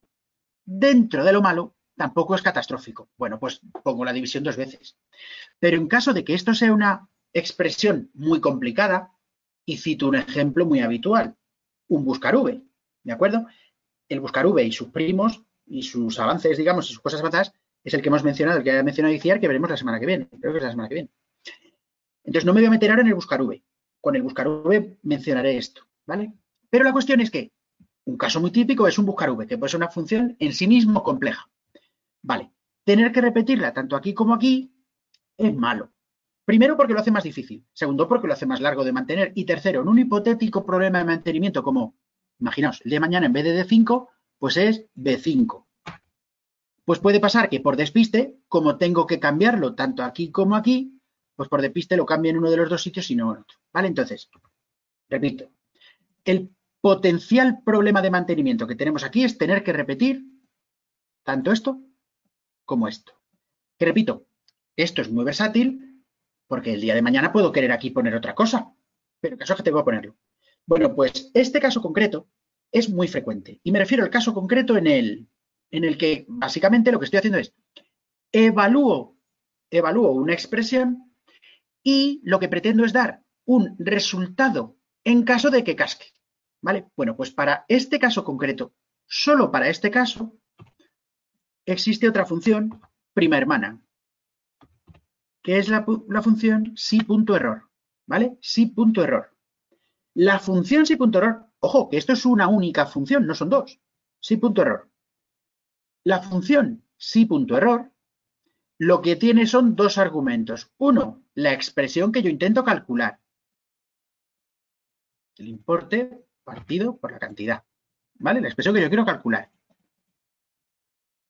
Speaker 3: dentro de lo malo, tampoco es catastrófico. Bueno, pues pongo la división dos veces. Pero en caso de que esto sea una expresión muy complicada, y cito un ejemplo muy habitual, un buscar V, ¿de acuerdo? El buscar V y sus primos y sus avances, digamos, y sus cosas avanzadas es el que hemos mencionado, el que ha mencionado Iciar, que veremos la semana que viene. Creo que es la semana que viene. Entonces, no me voy a meter ahora en el buscar V. Con el buscar V mencionaré esto, ¿vale? Pero la cuestión es que un caso muy típico es un buscar V, que puede ser una función en sí mismo compleja. Vale, tener que repetirla tanto aquí como aquí es malo. Primero porque lo hace más difícil. Segundo porque lo hace más largo de mantener. Y tercero, en un hipotético problema de mantenimiento como, imaginaos, el de mañana en vez de D5, pues es B5. Pues puede pasar que por despiste, como tengo que cambiarlo tanto aquí como aquí, pues por despiste lo cambio en uno de los dos sitios y no en otro. ¿Vale? Entonces, repito, el potencial problema de mantenimiento que tenemos aquí es tener que repetir tanto esto como esto. Que repito, esto es muy versátil porque el día de mañana puedo querer aquí poner otra cosa, pero caso que tengo que ponerlo. Bueno, pues este caso concreto es muy frecuente y me refiero al caso concreto en el en el que básicamente lo que estoy haciendo es evalúo, evalúo una expresión y lo que pretendo es dar un resultado en caso de que casque. ¿Vale? Bueno, pues para este caso concreto, solo para este caso, existe otra función prima hermana, que es la, la función sí.error. ¿Vale? Sí.error. La función sí.error, ojo, que esto es una única función, no son dos. Sí.error. La función sí.error lo que tiene son dos argumentos. Uno, la expresión que yo intento calcular. El importe partido por la cantidad. ¿Vale? La expresión que yo quiero calcular.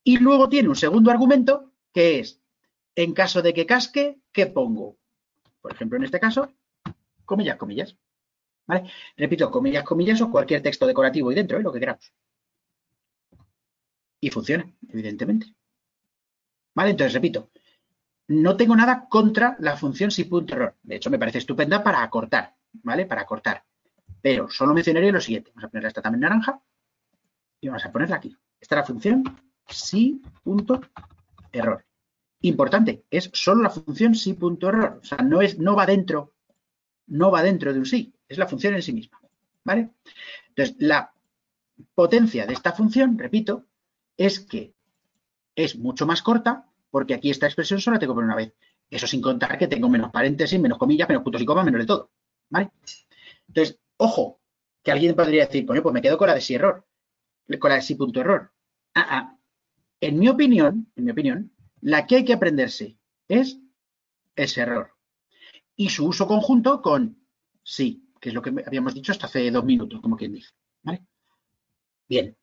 Speaker 3: Y luego tiene un segundo argumento que es, en caso de que casque, ¿qué pongo? Por ejemplo, en este caso, comillas, comillas. ¿Vale? Repito, comillas, comillas o cualquier texto decorativo y dentro, ¿eh? lo que queramos. Y funciona, evidentemente. ¿Vale? Entonces, repito, no tengo nada contra la función si.error. De hecho, me parece estupenda para acortar, ¿vale? Para acortar. Pero solo mencionaré lo siguiente. Vamos a ponerla esta también naranja y vamos a ponerla aquí. Esta es la función si.error. Importante, es solo la función si.error. O sea, no, es, no va dentro, no va dentro de un sí, es la función en sí misma. ¿Vale? Entonces, la potencia de esta función, repito, es que es mucho más corta porque aquí esta expresión solo la tengo por una vez. Eso sin contar que tengo menos paréntesis, menos comillas, menos puntos y comas, menos de todo. ¿Vale? Entonces, ojo, que alguien podría decir, coño, pues me quedo con la de si error, con la de si punto error. Ah, ah. En mi opinión, en mi opinión, la que hay que aprenderse es ese error. Y su uso conjunto con sí, que es lo que habíamos dicho hasta hace dos minutos, como quien dice. ¿Vale? Bien,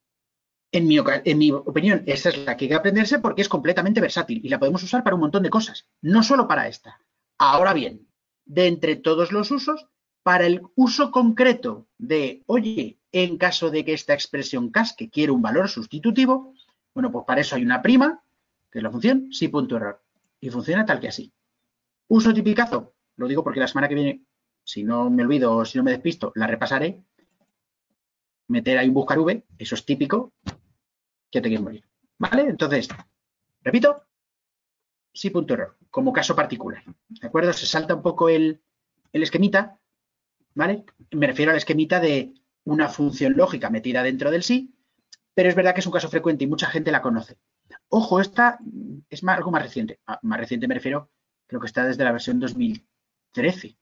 Speaker 3: en mi, opinión, esa es la que hay que aprenderse porque es completamente versátil y la podemos usar para un montón de cosas, no solo para esta. Ahora bien, de entre todos los usos, para el uso concreto de, oye, en caso de que esta expresión casque quiere un valor sustitutivo, bueno, pues para eso hay una prima, que es la función sí.error, y funciona tal que así. Uso tipicazo, lo digo porque la semana que viene, si no me olvido o si no me despisto, la repasaré. Meter ahí un buscar V, eso es típico, que te quieres morir. ¿Vale? Entonces, repito, sí punto error, como caso particular. ¿De acuerdo? Se salta un poco el, el esquemita, ¿vale? Me refiero al esquemita de una función lógica metida dentro del sí, pero es verdad que es un caso frecuente y mucha gente la conoce. Ojo, esta es algo más reciente. Ah, más reciente me refiero, creo que está desde la versión 2013,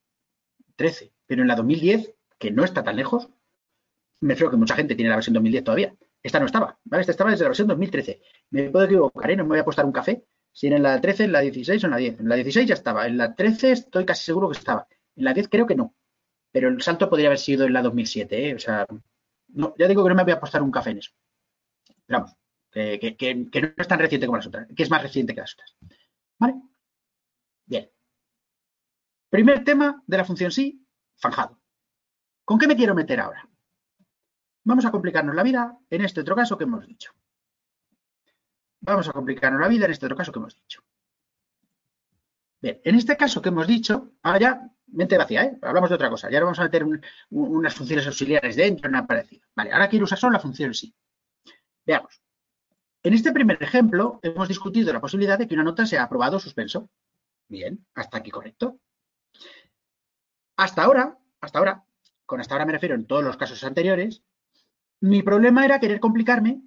Speaker 3: 13, pero en la 2010, que no está tan lejos, me refiero que mucha gente tiene la versión 2010 todavía. Esta no estaba, ¿vale? Esta estaba desde la versión 2013. Me puedo equivocar, ¿eh? No me voy a apostar un café si en la 13, en la 16 o en la 10. En la 16 ya estaba, en la 13 estoy casi seguro que estaba. En la 10 creo que no. Pero el salto podría haber sido en la 2007, ¿eh? O sea, no, ya digo que no me voy a apostar un café en eso. Pero vamos, que, no es tan reciente como las otras, que es más reciente que las otras. ¿Vale? Bien. Primer tema de la función sí, fanjado. ¿Con qué me quiero meter ahora? Vamos a complicarnos la vida en este otro caso que hemos dicho. Vamos a complicarnos la vida en este otro caso que hemos dicho. Bien, en este caso que hemos dicho, ahora ya, mente vacía, ¿eh? hablamos de otra cosa. Ya vamos a meter unas funciones auxiliares dentro, nada parecido. Vale, ahora quiero usar solo la función sí. Veamos. En este primer ejemplo hemos discutido la posibilidad de que una nota sea aprobado o suspenso. Bien, hasta aquí correcto. Hasta ahora, hasta ahora, con hasta ahora me refiero en todos los casos anteriores, mi problema era querer complicarme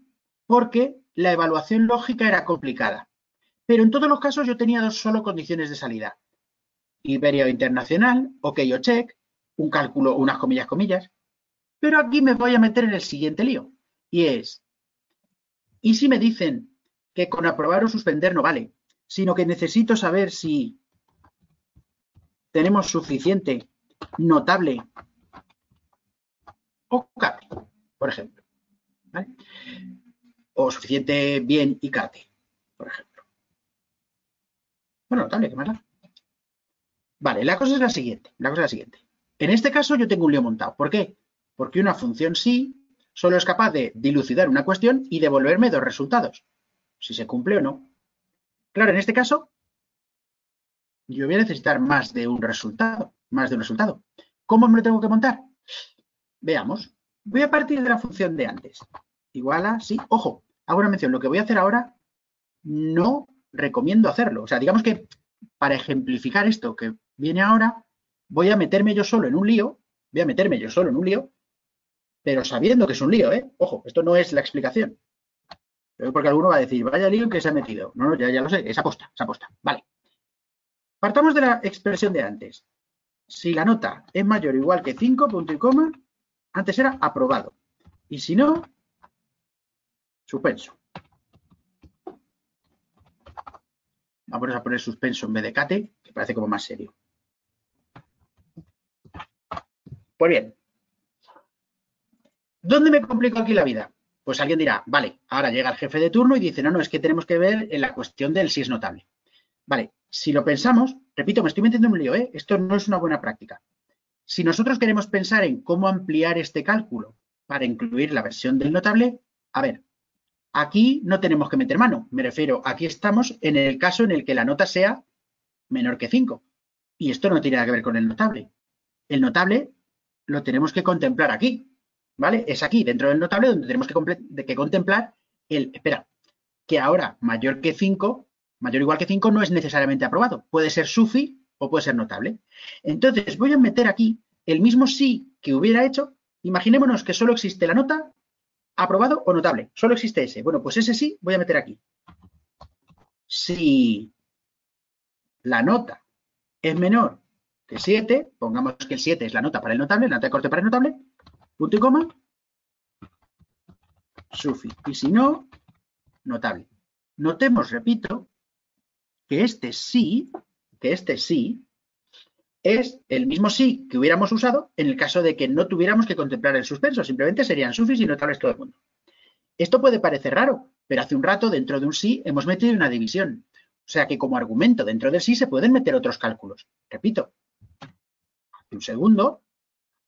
Speaker 3: porque la evaluación lógica era complicada. Pero en todos los casos yo tenía dos solo condiciones de salida. Iberia internacional, ok o check, un cálculo, unas comillas, comillas. Pero aquí me voy a meter en el siguiente lío. Y es, ¿y si me dicen que con aprobar o suspender no vale, sino que necesito saber si tenemos suficiente, notable o CAP? por ejemplo. O suficiente bien y cate, por ejemplo. Bueno, notable, qué más Vale, la cosa es la siguiente. La cosa es la siguiente. En este caso yo tengo un lío montado. ¿Por qué? Porque una función sí solo es capaz de dilucidar una cuestión y devolverme dos resultados. Si se cumple o no. Claro, en este caso, yo voy a necesitar más de un resultado. Más de un resultado. ¿Cómo me lo tengo que montar? Veamos. Voy a partir de la función de antes. Igual a, sí, ojo, hago una mención. Lo que voy a hacer ahora no recomiendo hacerlo. O sea, digamos que para ejemplificar esto que viene ahora, voy a meterme yo solo en un lío, voy a meterme yo solo en un lío, pero sabiendo que es un lío, ¿eh? Ojo, esto no es la explicación. Porque alguno va a decir, vaya lío que se ha metido. No, no, ya, lo sé, es aposta, es aposta. Vale. Partamos de la expresión de antes. Si la nota es mayor o igual que 5, punto y coma, antes era aprobado. Y si no, suspenso. Vamos a poner suspenso en vez de cate, que parece como más serio. Pues bien, ¿dónde me complico aquí la vida? Pues alguien dirá, vale, ahora llega el jefe de turno y dice, no, no, es que tenemos que ver en la cuestión del si es notable. Vale, si lo pensamos, repito, me estoy metiendo en un lío, ¿eh? esto no es una buena práctica. Si nosotros queremos pensar en cómo ampliar este cálculo para incluir la versión del notable, a ver, aquí no tenemos que meter mano. Me refiero, aquí estamos en el caso en el que la nota sea menor que 5. Y esto no tiene nada que ver con el notable. El notable lo tenemos que contemplar aquí, ¿vale? Es aquí, dentro del notable, donde tenemos que, contemplar el, espera, que ahora mayor que 5, mayor o igual que 5 no es necesariamente aprobado. Puede ser sufi o puede ser notable. Entonces voy a meter aquí el mismo sí que hubiera hecho. Imaginémonos que solo existe la nota aprobado o notable. Solo existe ese. Bueno, pues ese sí voy a meter aquí. Si la nota es menor que 7, pongamos que el 7 es la nota para el notable, la nota de corte para el notable, punto y coma, sufi. Y si no, notable. Notemos, repito, que este sí que este sí es el mismo sí que hubiéramos usado en el caso de que no tuviéramos que contemplar el suspenso, simplemente serían sufis y notables todo el mundo. Esto puede parecer raro, pero hace un rato dentro de un sí hemos metido una división. O sea que como argumento dentro del sí se pueden meter otros cálculos. Repito, un segundo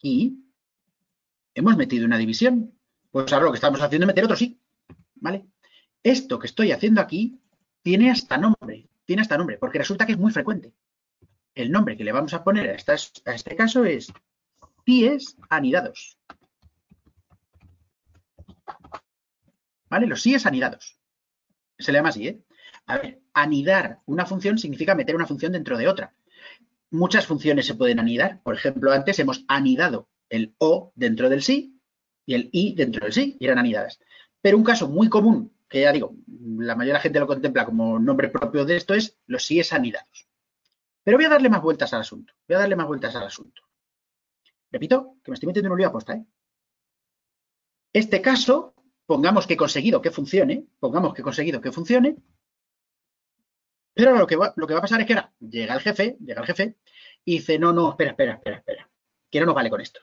Speaker 3: y hemos metido una división. Pues ahora lo que estamos haciendo es meter otro sí. ¿Vale? Esto que estoy haciendo aquí tiene hasta nombre tiene hasta nombre, porque resulta que es muy frecuente. El nombre que le vamos a poner a, este caso es pies anidados. ¿Vale? Los síes anidados. Se le llama así, ¿eh? A ver, anidar una función significa meter una función dentro de otra. Muchas funciones se pueden anidar. Por ejemplo, antes hemos anidado el O dentro del sí y el I dentro del sí y eran anidadas. Pero un caso muy común que ya digo, la mayoría de la gente lo contempla como nombre propio de esto, es los síes anidados. Pero voy a darle más vueltas al asunto. Voy a darle más vueltas al asunto. Repito, que me estoy metiendo en un lío aposta. ¿eh? Este caso, pongamos que he conseguido que funcione, pongamos que he conseguido que funcione, pero lo que, va, lo que va a pasar es que ahora llega el jefe, llega el jefe, y dice, no, no, espera, espera, espera, espera, que no nos vale con esto.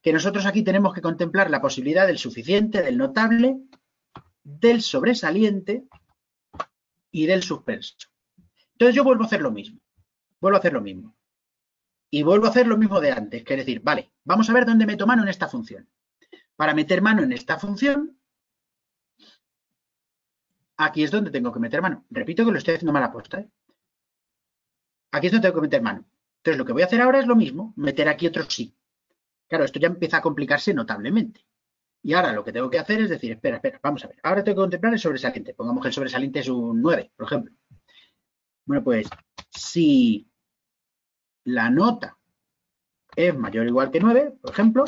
Speaker 3: Que nosotros aquí tenemos que contemplar la posibilidad del suficiente, del notable del sobresaliente y del suspenso. Entonces yo vuelvo a hacer lo mismo. Vuelvo a hacer lo mismo. Y vuelvo a hacer lo mismo de antes, que es decir, vale, vamos a ver dónde meto mano en esta función. Para meter mano en esta función, aquí es donde tengo que meter mano. Repito que lo estoy haciendo mal aposta. ¿eh? Aquí es donde tengo que meter mano. Entonces lo que voy a hacer ahora es lo mismo, meter aquí otro sí. Claro, esto ya empieza a complicarse notablemente. Y ahora lo que tengo que hacer es decir, espera, espera, vamos a ver. Ahora tengo que contemplar el sobresaliente. Pongamos que el sobresaliente es un 9, por ejemplo. Bueno, pues si la nota es mayor o igual que 9, por ejemplo,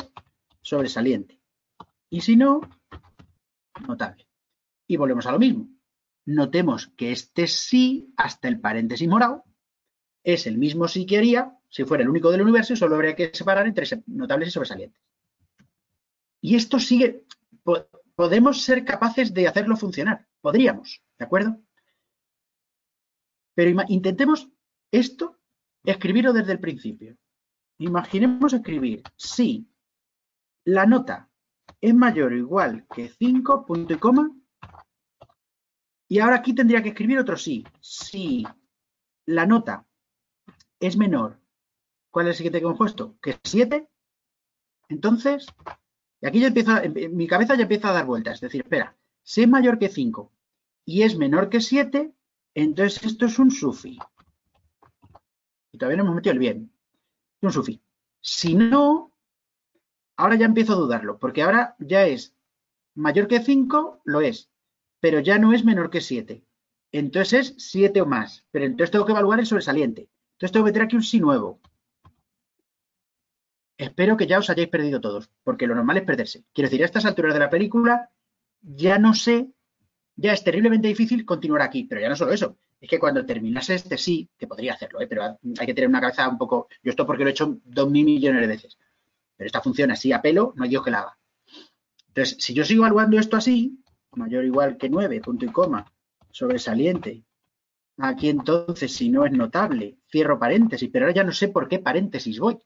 Speaker 3: sobresaliente. Y si no, notable. Y volvemos a lo mismo. Notemos que este sí, hasta el paréntesis morado, es el mismo sí que haría si fuera el único del universo y solo habría que separar entre notables y sobresalientes. Y esto sigue, podemos ser capaces de hacerlo funcionar, podríamos, ¿de acuerdo? Pero intentemos esto, escribirlo desde el principio. Imaginemos escribir si la nota es mayor o igual que 5, punto y coma, y ahora aquí tendría que escribir otro sí. Si la nota es menor, ¿cuál es el siguiente compuesto? Que 7, entonces y aquí ya empieza, mi cabeza ya empieza a dar vueltas. Es decir, espera, si es mayor que 5 y es menor que 7, entonces esto es un sufi. Y todavía no hemos metido el bien. Es un sufi. Si no, ahora ya empiezo a dudarlo, porque ahora ya es mayor que 5, lo es, pero ya no es menor que 7. Entonces es 7 o más, pero entonces tengo que evaluar el sobresaliente. Entonces tengo que meter aquí un sí nuevo. Espero que ya os hayáis perdido todos, porque lo normal es perderse. Quiero decir, a estas alturas de la película ya no sé, ya es terriblemente difícil continuar aquí, pero ya no solo eso, es que cuando terminase este sí, que podría hacerlo, ¿eh? pero hay que tener una cabeza un poco, yo esto porque lo he hecho dos mil millones de veces, pero esta funciona así a pelo, no hay Dios que la haga. Entonces, si yo sigo evaluando esto así, mayor o igual que 9, punto y coma, sobresaliente, Aquí entonces, si no es notable, cierro paréntesis, pero ahora ya no sé por qué paréntesis voy.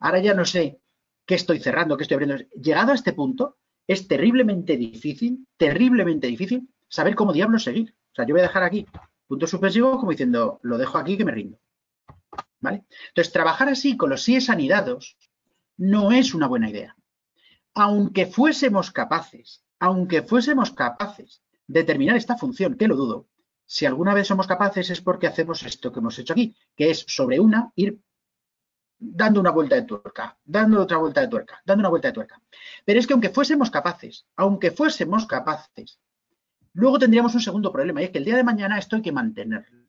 Speaker 3: Ahora ya no sé qué estoy cerrando, qué estoy abriendo. Llegado a este punto, es terriblemente difícil, terriblemente difícil saber cómo diablos seguir. O sea, yo voy a dejar aquí punto suspensivo como diciendo, lo dejo aquí que me rindo. ¿Vale? Entonces, trabajar así con los síes anidados no es una buena idea. Aunque fuésemos capaces, aunque fuésemos capaces de terminar esta función, que lo dudo, si alguna vez somos capaces es porque hacemos esto que hemos hecho aquí, que es sobre una ir dando una vuelta de tuerca, dando otra vuelta de tuerca, dando una vuelta de tuerca. Pero es que aunque fuésemos capaces, aunque fuésemos capaces, luego tendríamos un segundo problema, y es que el día de mañana esto hay que mantenerlo.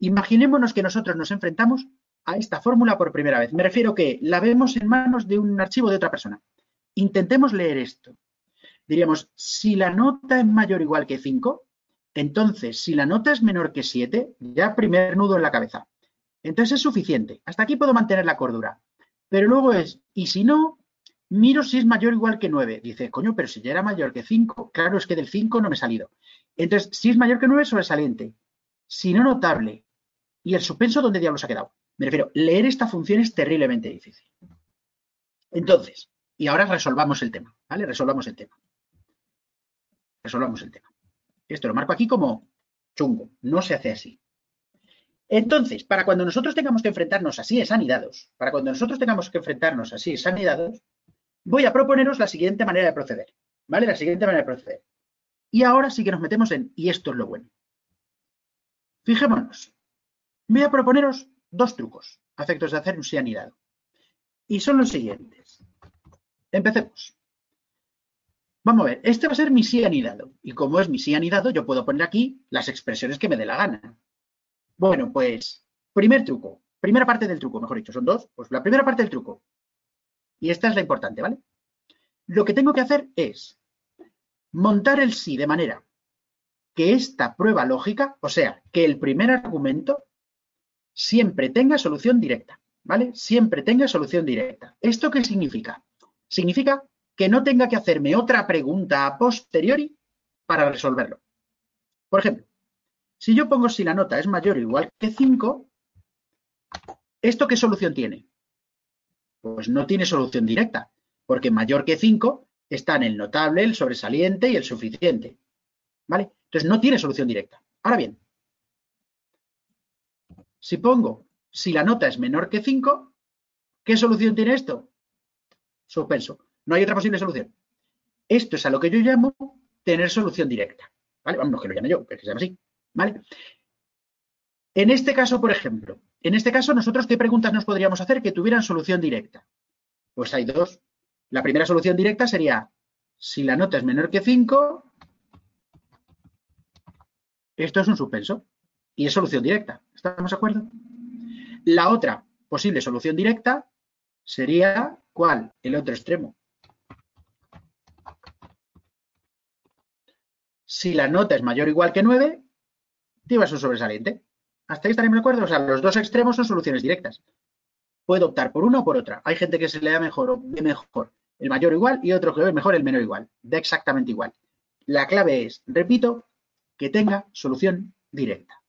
Speaker 3: Imaginémonos que nosotros nos enfrentamos a esta fórmula por primera vez. Me refiero que la vemos en manos de un archivo de otra persona. Intentemos leer esto. Diríamos, si la nota es mayor o igual que 5, entonces, si la nota es menor que 7, ya primer nudo en la cabeza. Entonces es suficiente. Hasta aquí puedo mantener la cordura. Pero luego es, y si no, miro si es mayor o igual que 9. Dice, coño, pero si ya era mayor que 5. Claro, es que del 5 no me he salido. Entonces, si es mayor que 9, sobresaliente. Si no, notable. ¿Y el suspenso dónde diablos ha quedado? Me refiero, leer esta función es terriblemente difícil. Entonces, y ahora resolvamos el tema, ¿vale? Resolvamos el tema. Resolvamos el tema. Esto lo marco aquí como chungo, no se hace así. Entonces, para cuando nosotros tengamos que enfrentarnos así es anidados, para cuando nosotros tengamos que enfrentarnos así es anidados, voy a proponeros la siguiente manera de proceder, ¿vale? La siguiente manera de proceder. Y ahora sí que nos metemos en, y esto es lo bueno. Fijémonos, voy a proponeros dos trucos a de hacer un sí anidado. Y son los siguientes. Empecemos. Vamos a ver, este va a ser mi sí anidado. Y como es mi sí anidado, yo puedo poner aquí las expresiones que me dé la gana. Bueno, pues, primer truco. Primera parte del truco, mejor dicho, son dos. Pues la primera parte del truco. Y esta es la importante, ¿vale? Lo que tengo que hacer es montar el sí de manera que esta prueba lógica, o sea, que el primer argumento siempre tenga solución directa, ¿vale? Siempre tenga solución directa. ¿Esto qué significa? Significa que no tenga que hacerme otra pregunta a posteriori para resolverlo. Por ejemplo, si yo pongo si la nota es mayor o igual que 5, ¿esto qué solución tiene? Pues no tiene solución directa, porque mayor que 5 están el notable, el sobresaliente y el suficiente. ¿Vale? Entonces no tiene solución directa. Ahora bien, si pongo si la nota es menor que 5, ¿qué solución tiene esto? Suspenso. No hay otra posible solución. Esto es a lo que yo llamo tener solución directa. ¿Vale? Vamos, que lo llame yo, que se llama así. ¿Vale? En este caso, por ejemplo, en este caso, nosotros, ¿qué preguntas nos podríamos hacer que tuvieran solución directa? Pues hay dos. La primera solución directa sería, si la nota es menor que 5, esto es un suspenso y es solución directa. ¿Estamos de acuerdo? La otra posible solución directa sería, ¿cuál? El otro extremo. Si la nota es mayor o igual que 9, lleva su sobresaliente. Hasta ahí estaremos de acuerdo. O sea, los dos extremos son soluciones directas. Puedo optar por una o por otra. Hay gente que se le da mejor o ve mejor el mayor o igual y otro que ve mejor el menor o igual. Da exactamente igual. La clave es, repito, que tenga solución directa.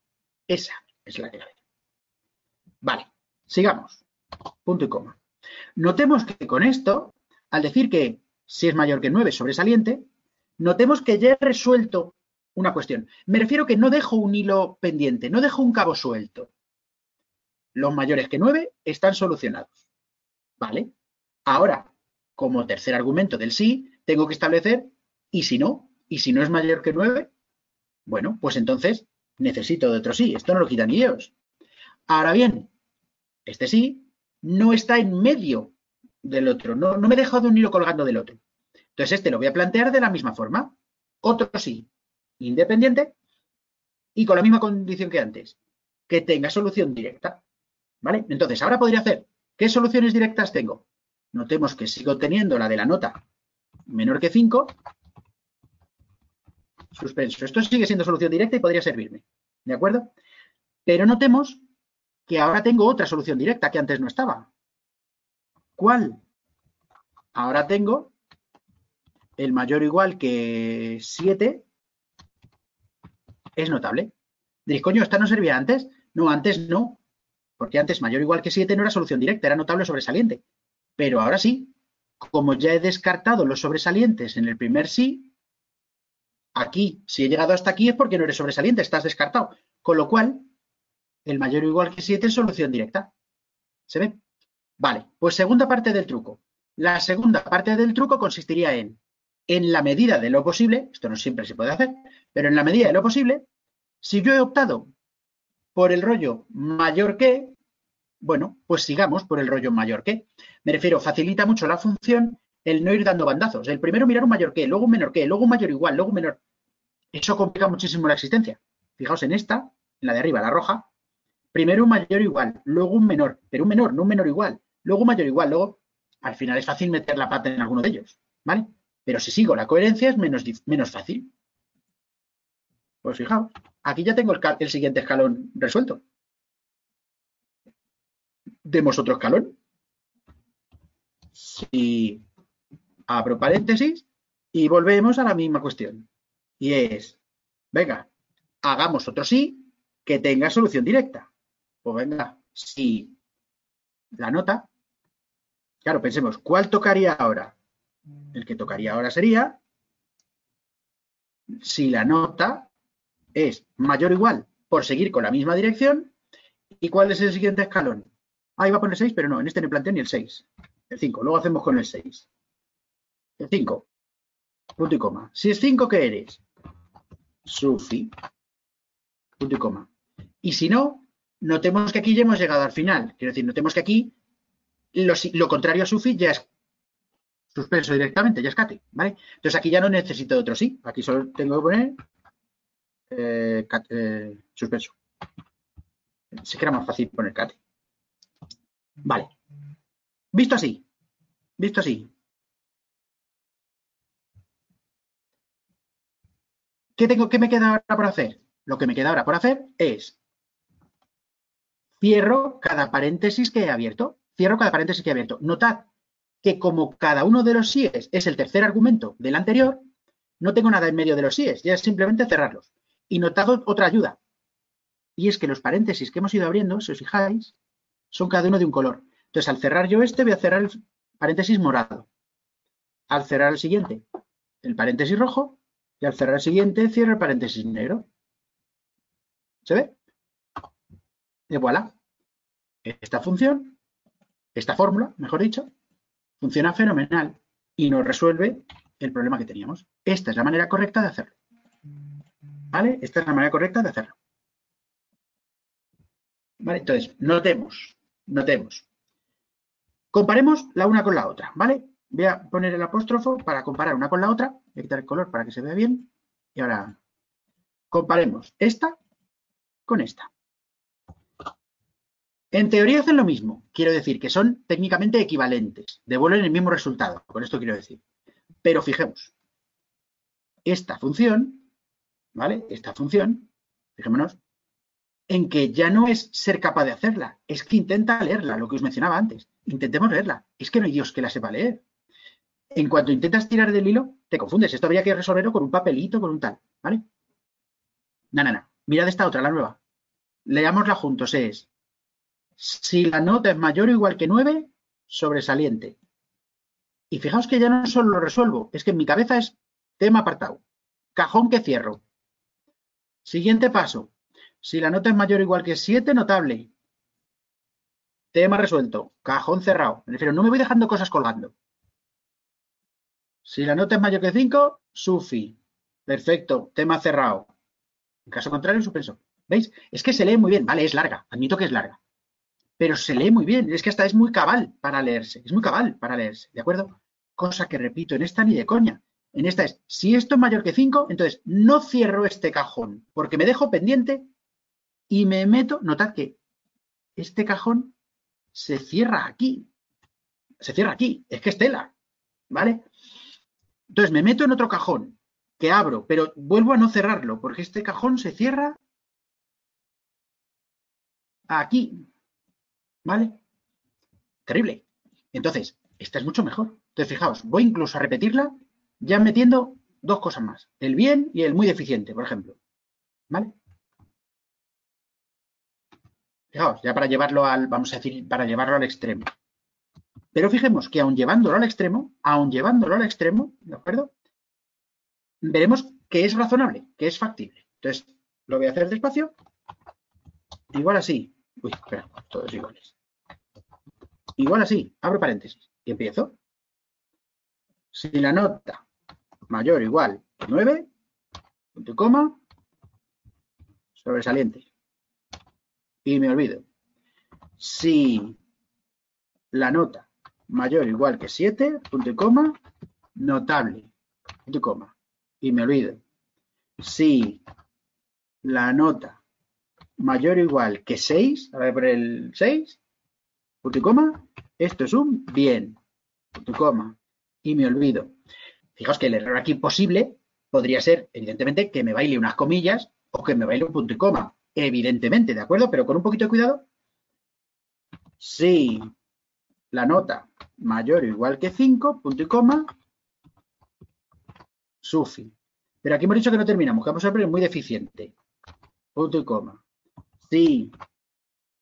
Speaker 3: Esa es la clave. Vale, sigamos. Punto y coma. Notemos que con esto, al decir que si es mayor que 9 sobresaliente, notemos que ya he resuelto una cuestión. Me refiero que no dejo un hilo pendiente, no dejo un cabo suelto. Los mayores que 9 están solucionados. ¿Vale? Ahora, como tercer argumento del sí, tengo que establecer, ¿y si no? ¿Y si no es mayor que 9? Bueno, pues entonces necesito de otro sí. Esto no lo quitan ni ellos. Ahora bien, este sí no está en medio del otro. No, no me he dejado un hilo colgando del otro. Entonces, este lo voy a plantear de la misma forma. Otro sí, independiente y con la misma condición que antes, que tenga solución directa. ¿Vale? Entonces, ahora podría hacer, ¿qué soluciones directas tengo? Notemos que sigo teniendo la de la nota menor que 5. Suspenso. Esto sigue siendo solución directa y podría servirme. ¿De acuerdo? Pero notemos que ahora tengo otra solución directa que antes no estaba. ¿Cuál? Ahora tengo el mayor o igual que 7 es notable. Diréis, coño, ¿esta no servía antes? No, antes no, porque antes mayor o igual que 7 no era solución directa, era notable sobresaliente. Pero ahora sí, como ya he descartado los sobresalientes en el primer sí, aquí, si he llegado hasta aquí es porque no eres sobresaliente, estás descartado. Con lo cual, el mayor o igual que 7 es solución directa. ¿Se ve? Vale, pues segunda parte del truco. La segunda parte del truco consistiría en, en la medida de lo posible, esto no siempre se puede hacer, pero en la medida de lo posible, si yo he optado por el rollo mayor que, bueno, pues sigamos por el rollo mayor que. Me refiero, facilita mucho la función el no ir dando bandazos. El primero mirar un mayor que, luego un menor que, luego un mayor igual, luego un menor. Eso complica muchísimo la existencia. Fijaos en esta, en la de arriba, la roja. Primero un mayor igual, luego un menor, pero un menor, no un menor igual, luego un mayor igual, luego al final es fácil meter la pata en alguno de ellos, ¿vale? Pero si sigo la coherencia es menos, menos fácil. Pues fijaos, aquí ya tengo el, el siguiente escalón resuelto. Demos otro escalón. Si abro paréntesis y volvemos a la misma cuestión. Y es, venga, hagamos otro sí que tenga solución directa. Pues venga, si la nota, claro, pensemos, ¿cuál tocaría ahora? El que tocaría ahora sería si la nota es mayor o igual por seguir con la misma dirección. ¿Y cuál es el siguiente escalón? Ah, iba a poner 6, pero no, en este no planteo ni el 6. El 5, luego hacemos con el 6. El 5, punto y coma. Si es 5, ¿qué eres? Sufi, punto y coma. Y si no, notemos que aquí ya hemos llegado al final. Quiero decir, notemos que aquí lo, lo contrario a Sufi ya es suspenso directamente, ya es cate, ¿vale? Entonces aquí ya no necesito otro sí, aquí solo tengo que poner eh, eh, suspenso. Sí que era más fácil poner cate. Vale. Visto así, visto así. ¿Qué, tengo, ¿Qué me queda ahora por hacer? Lo que me queda ahora por hacer es cierro cada paréntesis que he abierto. Cierro cada paréntesis que he abierto. Notad que como cada uno de los síes es el tercer argumento del anterior, no tengo nada en medio de los síes, ya es simplemente cerrarlos. Y notado otra ayuda, y es que los paréntesis que hemos ido abriendo, si os fijáis, son cada uno de un color. Entonces, al cerrar yo este, voy a cerrar el paréntesis morado. Al cerrar el siguiente, el paréntesis rojo, y al cerrar el siguiente, cierro el paréntesis negro. ¿Se ve? Y voilà. Esta función, esta fórmula, mejor dicho, Funciona fenomenal y nos resuelve el problema que teníamos. Esta es la manera correcta de hacerlo. ¿Vale? Esta es la manera correcta de hacerlo. ¿Vale? Entonces, notemos, notemos. Comparemos la una con la otra, ¿vale? Voy a poner el apóstrofo para comparar una con la otra. Voy a quitar el color para que se vea bien. Y ahora comparemos esta con esta. En teoría hacen lo mismo. Quiero decir que son técnicamente equivalentes. Devuelven el mismo resultado. Con esto quiero decir. Pero fijemos. Esta función, ¿vale? Esta función, fijémonos, en que ya no es ser capaz de hacerla, es que intenta leerla, lo que os mencionaba antes. Intentemos leerla. Es que no hay Dios que la sepa leer. En cuanto intentas tirar del hilo, te confundes. Esto habría que resolverlo con un papelito, con un tal, ¿vale? No, no, no. Mirad esta otra, la nueva. Leámosla juntos. Es si la nota es mayor o igual que 9, sobresaliente. Y fijaos que ya no solo lo resuelvo, es que en mi cabeza es tema apartado. Cajón que cierro. Siguiente paso. Si la nota es mayor o igual que 7, notable. Tema resuelto. Cajón cerrado. Me refiero, no me voy dejando cosas colgando. Si la nota es mayor que 5, sufi. Perfecto. Tema cerrado. En caso contrario, suspenso. ¿Veis? Es que se lee muy bien. Vale, es larga. Admito que es larga pero se lee muy bien. Es que hasta es muy cabal para leerse. Es muy cabal para leerse, ¿de acuerdo? Cosa que repito, en esta ni de coña. En esta es, si esto es mayor que 5, entonces no cierro este cajón porque me dejo pendiente y me meto. Notad que este cajón se cierra aquí. Se cierra aquí. Es que es tela. ¿Vale? Entonces me meto en otro cajón que abro, pero vuelvo a no cerrarlo porque este cajón se cierra aquí. ¿Vale? Terrible. Entonces, esta es mucho mejor. Entonces, fijaos, voy incluso a repetirla ya metiendo dos cosas más. El bien y el muy deficiente, por ejemplo. ¿Vale? Fijaos, ya para llevarlo al, vamos a decir, para llevarlo al extremo. Pero fijemos que aun llevándolo al extremo, aun llevándolo al extremo, ¿de acuerdo? Veremos que es razonable, que es factible. Entonces, lo voy a hacer despacio. Igual así. Uy, espera, todos iguales. Igual así, abro paréntesis y empiezo. Si la nota mayor o igual a 9, punto y coma, sobresaliente. Y me olvido. Si la nota mayor o igual que 7, punto y coma, notable, punto y coma. Y me olvido. Si la nota mayor o igual que 6, ahora voy a poner el 6, punto y coma, esto es un bien, punto y coma, y me olvido. Fijaos que el error aquí posible podría ser, evidentemente, que me baile unas comillas o que me baile un punto y coma. Evidentemente, ¿de acuerdo? Pero con un poquito de cuidado. Si la nota mayor o igual que 5, punto y coma, sufi. Pero aquí hemos dicho que no terminamos, que vamos a poner muy deficiente. Punto y coma. Si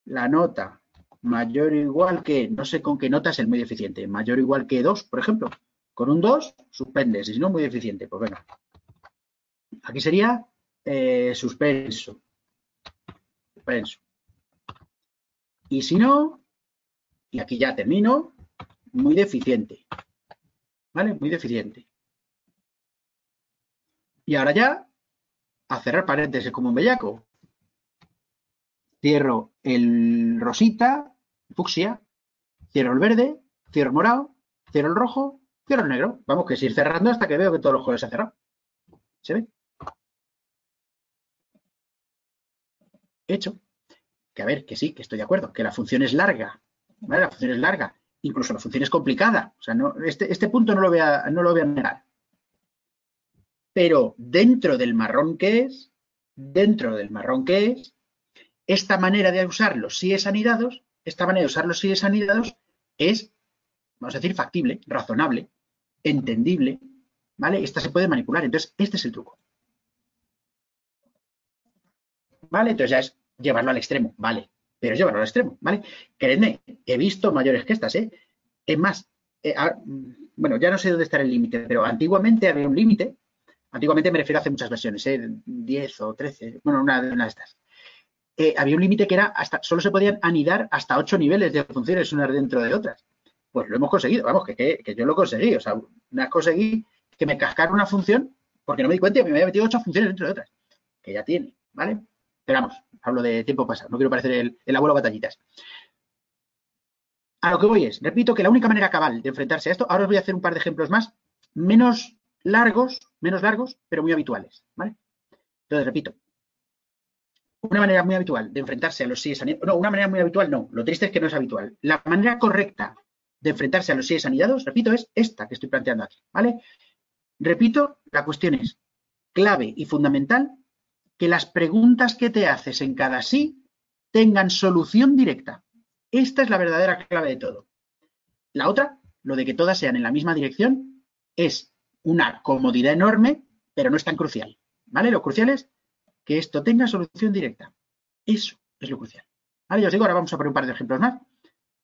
Speaker 3: la nota mayor o igual que, no sé con qué nota es el muy deficiente, mayor o igual que 2, por ejemplo. Con un 2, suspendes, si no, muy deficiente. Pues venga. Aquí sería eh, suspenso. Suspenso. Y si no, y aquí ya termino, muy deficiente. ¿Vale? Muy deficiente. Y ahora ya, a cerrar paréntesis como un bellaco. Cierro el rosita, fucsia, cierro el verde, cierro el morado, cierro el rojo, cierro el negro. Vamos, que es ir cerrando hasta que veo que todos los colores se han cerrado. ¿Se ve? Hecho. Que a ver, que sí, que estoy de acuerdo, que la función es larga. ¿vale? La función es larga. Incluso la función es complicada. O sea, no, este, este punto no lo, voy a, no lo. Pero dentro del marrón que es, dentro del marrón que es, esta manera de usar los síes anidados esta manera de usar los síes anidados es, vamos a decir, factible, razonable, entendible, ¿vale? Esta se puede manipular. Entonces, este es el truco. ¿Vale? Entonces ya es llevarlo al extremo, ¿vale? Pero es llevarlo al extremo, ¿vale? Créeme, he visto mayores que estas, ¿eh? Es más, eh, bueno, ya no sé dónde está el límite, pero antiguamente había un límite. Antiguamente me refiero a hace muchas versiones, ¿eh? 10 o 13, bueno, una de estas había un límite que era hasta, solo se podían anidar hasta ocho niveles de funciones unas dentro de otras. Pues lo hemos conseguido, vamos, que, yo lo conseguí. O sea, una conseguí que me cascara una función porque no me di cuenta y me había metido ocho funciones dentro de otras, que ya tiene, ¿vale? Pero vamos, hablo de tiempo pasado, no quiero parecer el, el abuelo batallitas. A lo que voy es, repito que la única manera cabal de enfrentarse a esto, ahora os voy a hacer un par de ejemplos más, menos largos, menos largos, pero muy habituales, ¿vale? Entonces, repito, una manera muy habitual de enfrentarse a los síes anidados, no, una manera muy habitual no, lo triste es que no es habitual. La manera correcta de enfrentarse a los síes anidados, repito, es esta que estoy planteando aquí, ¿vale? Repito, la cuestión es clave y fundamental que las preguntas que te haces en cada sí tengan solución directa. Esta es la verdadera clave de todo. La otra, lo de que todas sean en la misma dirección, es una comodidad enorme, pero no es tan crucial. ¿Vale? Lo crucial es que esto tenga solución directa. Eso es lo crucial. Vale, ya os digo, ahora vamos a poner un par de ejemplos más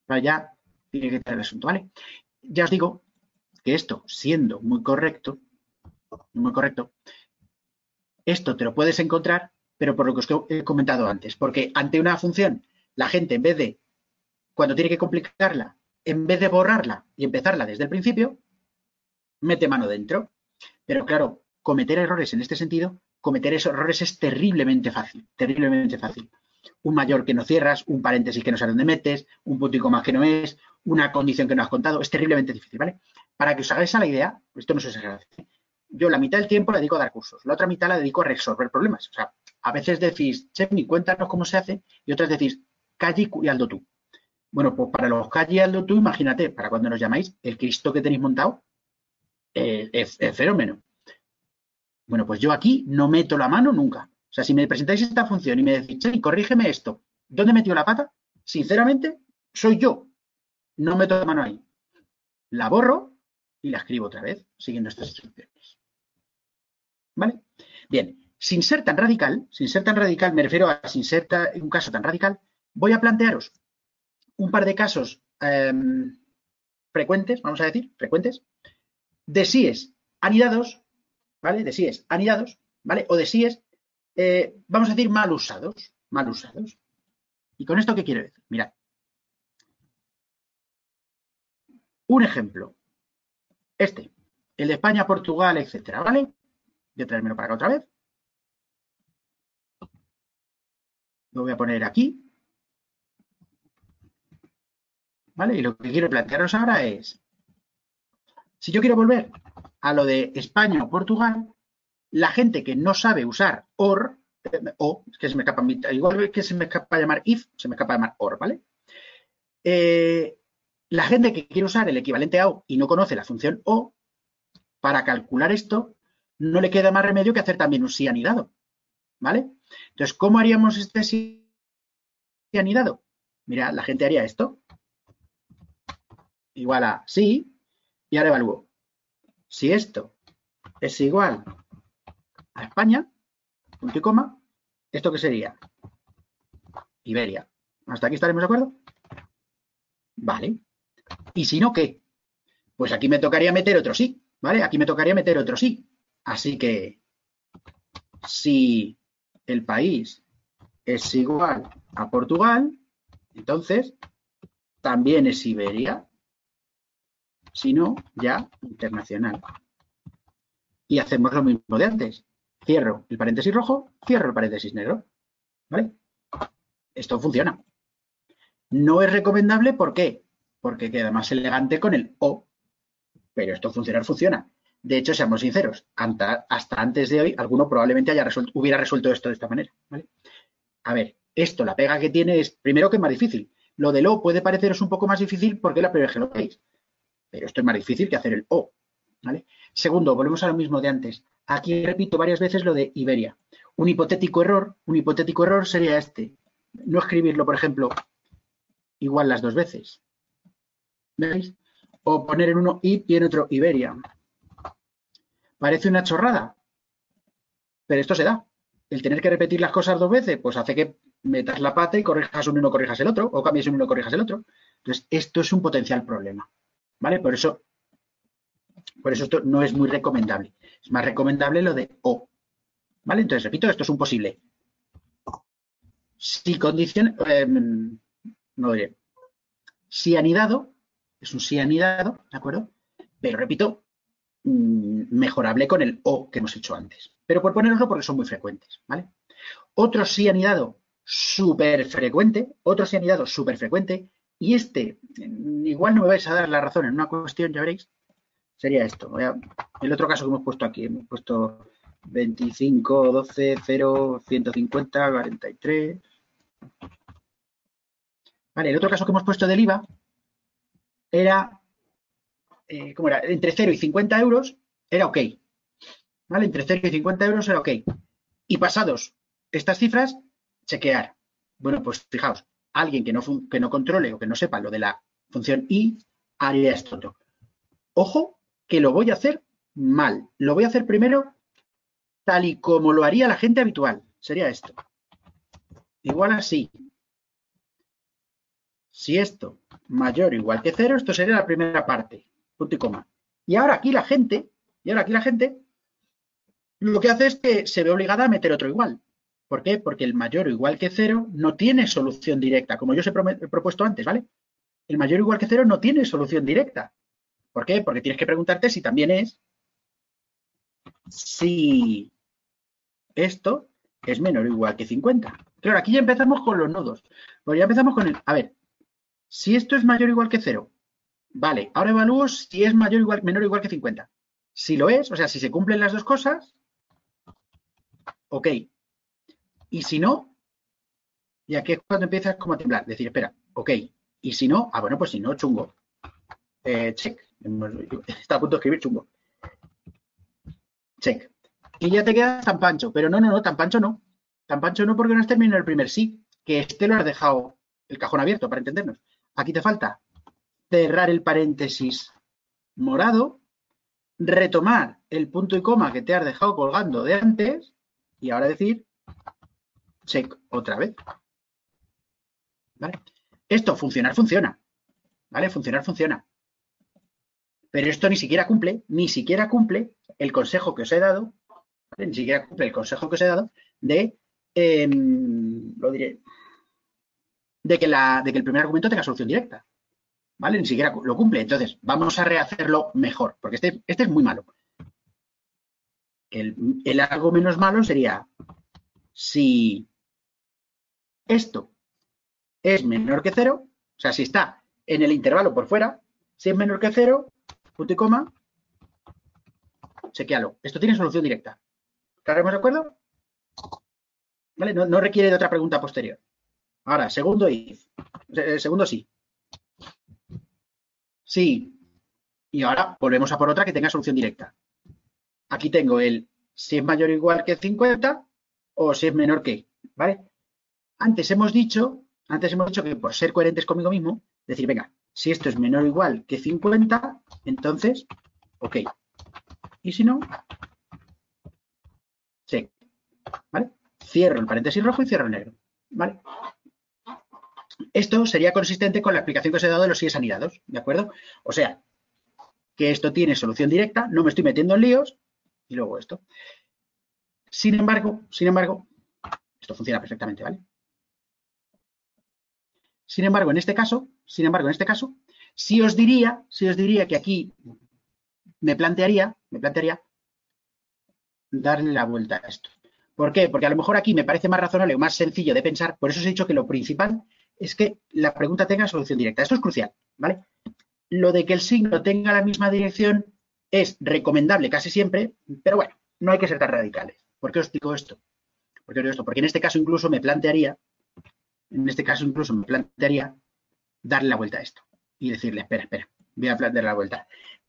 Speaker 3: para ya estar el asunto, ¿vale? Ya os digo que esto, siendo muy correcto, muy correcto, esto te lo puedes encontrar, pero por lo que os he comentado antes, porque ante una función, la gente en vez de, cuando tiene que complicarla, en vez de borrarla y empezarla desde el principio, mete mano dentro. Pero claro, cometer errores en este sentido cometer esos errores es terriblemente fácil, terriblemente fácil. Un mayor que no cierras, un paréntesis que no sabes dónde metes, un punto y coma que no es, una condición que no has contado, es terriblemente difícil, ¿vale? Para que os hagáis a la idea, esto no se exagera. Yo la mitad del tiempo la dedico a dar cursos, la otra mitad la dedico a resolver problemas. O sea, a veces decís, Chemi, cuéntanos cómo se hace, y otras decís, Calle y Aldo tú. Bueno, pues para los Calle y Aldo tú, imagínate, para cuando nos llamáis, el Cristo que tenéis montado eh, es, es fenómeno. Bueno, pues yo aquí no meto la mano nunca. O sea, si me presentáis esta función y me decís, sí, corrígeme esto, ¿dónde metió la pata? Sinceramente, soy yo. No meto la mano ahí. La borro y la escribo otra vez, siguiendo estas instrucciones. ¿Vale? Bien, sin ser tan radical, sin ser tan radical, me refiero a sin ser un caso tan radical, voy a plantearos un par de casos em, frecuentes, vamos a decir, frecuentes, de síes anidados, ¿vale? De síes anidados, ¿vale? O de síes, eh, vamos a decir, mal usados, mal usados. ¿Y con esto qué quiero decir? Mirad. Un ejemplo. Este, el de España, Portugal, etcétera, ¿vale? Voy a traérmelo para acá otra vez. Lo voy a poner aquí. ¿Vale? Y lo que quiero plantearos ahora es, si yo quiero volver a lo de España o Portugal, la gente que no sabe usar OR, o, que se me escapa, igual que se me escapa llamar if, se me escapa llamar OR, ¿vale? Eh, la gente que quiere usar el equivalente a O y no conoce la función O, para calcular esto, no le queda más remedio que hacer también un sí anidado. ¿Vale? Entonces, ¿cómo haríamos este sí anidado? Mira, la gente haría esto. Igual a sí, y ahora evalúo. Si esto es igual a España, punto y coma, ¿esto qué sería? Iberia. ¿Hasta aquí estaremos de acuerdo? Vale. Y si no, ¿qué? Pues aquí me tocaría meter otro sí, ¿vale? Aquí me tocaría meter otro sí. Así que si el país es igual a Portugal, entonces también es Iberia, si no, ya internacional. Y hacemos lo mismo de antes. Cierro el paréntesis rojo, cierro el paréntesis negro. ¿Vale? Esto funciona. No es recomendable, ¿por qué? porque queda más elegante con el O. Pero esto funcionar funciona. De hecho, seamos sinceros, hasta antes de hoy, alguno probablemente haya hubiera resuelto esto de esta manera. A ver, esto, la pega que tiene es, primero, que es más difícil. Lo del O puede pareceros un poco más difícil porque la primera vez que lo veis. Pero esto es más difícil que hacer el O. ¿vale? Segundo, volvemos a lo mismo de antes. Aquí repito varias veces lo de Iberia. Un hipotético error, un hipotético error sería este. No escribirlo, por ejemplo, igual las dos veces. ¿Veis? O poner en uno I y en otro Iberia. Parece una chorrada, pero esto se da. El tener que repetir las cosas dos veces, pues hace que metas la pata y corrijas uno y no corrijas el otro, o cambies uno y no corrijas el otro. Entonces, esto es un potencial problema. ¿Vale? Por eso, por eso esto no es muy recomendable. Es más recomendable lo de O. ¿Vale? Entonces, repito, esto es un posible. Si condición, eh, no diré, si anidado, es un sí anidado, ¿de acuerdo? Pero repito, mm, mejorable con el O que hemos hecho antes. Pero por poneroslo porque son muy frecuentes, ¿vale? Otro sí anidado súper frecuente, otro sí anidado súper frecuente, y este, igual no me vais a dar la razón en una cuestión, ya veréis, sería esto. El otro caso que hemos puesto aquí, hemos puesto 25, 12, 0, 150, 43. Vale, el otro caso que hemos puesto del IVA era, eh, ¿cómo era? Entre 0 y 50 euros era ok. ¿Vale? Entre 0 y 50 euros era ok. Y pasados estas cifras, chequear. Bueno, pues fijaos, alguien que no, que no controle o que no sepa lo de la función i haría esto. Ojo, que lo voy a hacer mal. Lo voy a hacer primero tal y como lo haría la gente habitual. Sería esto. Igual así. Si esto mayor o igual que cero, esto sería la primera parte, punto y coma. Y ahora aquí la gente, y ahora aquí la gente, lo que hace es que se ve obligada a meter otro igual. ¿Por qué? Porque el mayor o igual que cero no tiene solución directa, como yo os he, propuesto antes, ¿vale? El mayor o igual que cero no tiene solución directa. ¿Por qué? Porque tienes que preguntarte si también es si esto es menor o igual que 50. Claro, aquí ya empezamos con los nodos. Pues ya empezamos con el... A ver, si esto es mayor o igual que 0, vale, ahora evalúo si es mayor o igual, menor o igual que 50. Si lo es, o sea, si se cumplen las dos cosas, ok. Y si no, y aquí es cuando empiezas como a temblar, decir, espera, ok. Y si no, ah, bueno, pues si no, chungo. Eh, check. Está a punto de escribir chungo. Check. Y ya te quedas tan pancho. Pero no, no, no, tan pancho no. Tan pancho no porque no has terminado el primer sí. Que este lo has dejado el cajón abierto, para entendernos. Aquí te falta cerrar el paréntesis morado, retomar el punto y coma que te has dejado colgando de antes y ahora decir check otra vez. ¿vale? Esto, funcionar, funciona. ¿Vale? Funcionar, funciona. Pero esto ni siquiera cumple, ni siquiera cumple el consejo que os he dado, ni siquiera cumple el consejo que os he dado de, em, lo diré, de que, la, de que el primer argumento tenga solución directa. ¿Vale? Ni siquiera lo cumple. Entonces, vamos a rehacerlo mejor, porque este, este es muy malo. El, el algo menos malo sería si esto es menor que cero, o sea, si está en el intervalo por fuera, si es menor que cero, punto y coma, chequealo. Esto tiene solución directa. ¿Estaremos de acuerdo? ¿Vale? No, no, requiere de otra pregunta posterior. Ahora, segundo if. Eh, segundo sí. Sí. Y ahora volvemos a por otra que tenga solución directa. Aquí tengo el si es mayor o igual que 50 o si es menor que, ¿vale? Antes hemos dicho, antes hemos dicho que por ser coherentes conmigo mismo, decir, venga, si esto es menor o igual que 50, entonces, ok. Y si no, sí. ¿Vale? Cierro el paréntesis rojo y cierro el negro. ¿Vale? Esto sería consistente con la explicación que os he dado de los síes anidados, ¿de acuerdo? O sea, que esto tiene solución directa, no me estoy metiendo en líos, y luego esto. Sin embargo, sin embargo, esto funciona perfectamente, ¿vale? Sin embargo, en este caso, sin embargo, en este caso, si os diría, si os diría que aquí me plantearía, me plantearía darle la vuelta a esto. ¿Por qué? Porque a lo mejor aquí me parece más razonable o más sencillo de pensar, por eso os he dicho que lo principal es que la pregunta tenga solución directa. Esto es crucial, ¿vale? Lo de que el signo tenga la misma dirección es recomendable casi siempre, pero bueno, no hay que ser tan radicales. ¿Por qué os digo esto? ¿Por qué os digo esto? Porque en este caso incluso me plantearía en este caso incluso me plantearía darle la vuelta a esto y decirle, espera, espera, voy a darle la vuelta.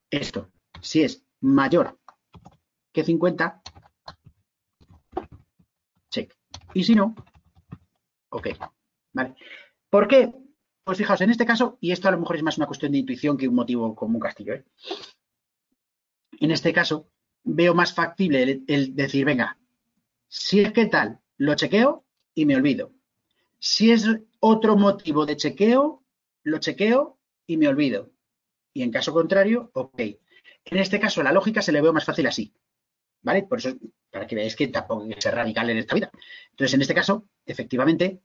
Speaker 3: Esto, si es mayor que 50, check. Y si no, ok. ¿Vale? ¿Por qué? Pues fijaos, en este caso, y esto a lo mejor es más una cuestión de intuición que un motivo como un castillo. ¿eh? En este caso, veo más factible el decir, venga, si es que tal, lo chequeo y me olvido. Si es otro motivo de chequeo, lo chequeo y me olvido. Y en caso contrario, ok. En este caso, la lógica se le ve más fácil así. ¿Vale? Por eso, para que veáis que tampoco hay que ser radical en esta vida. Entonces, en este caso, efectivamente,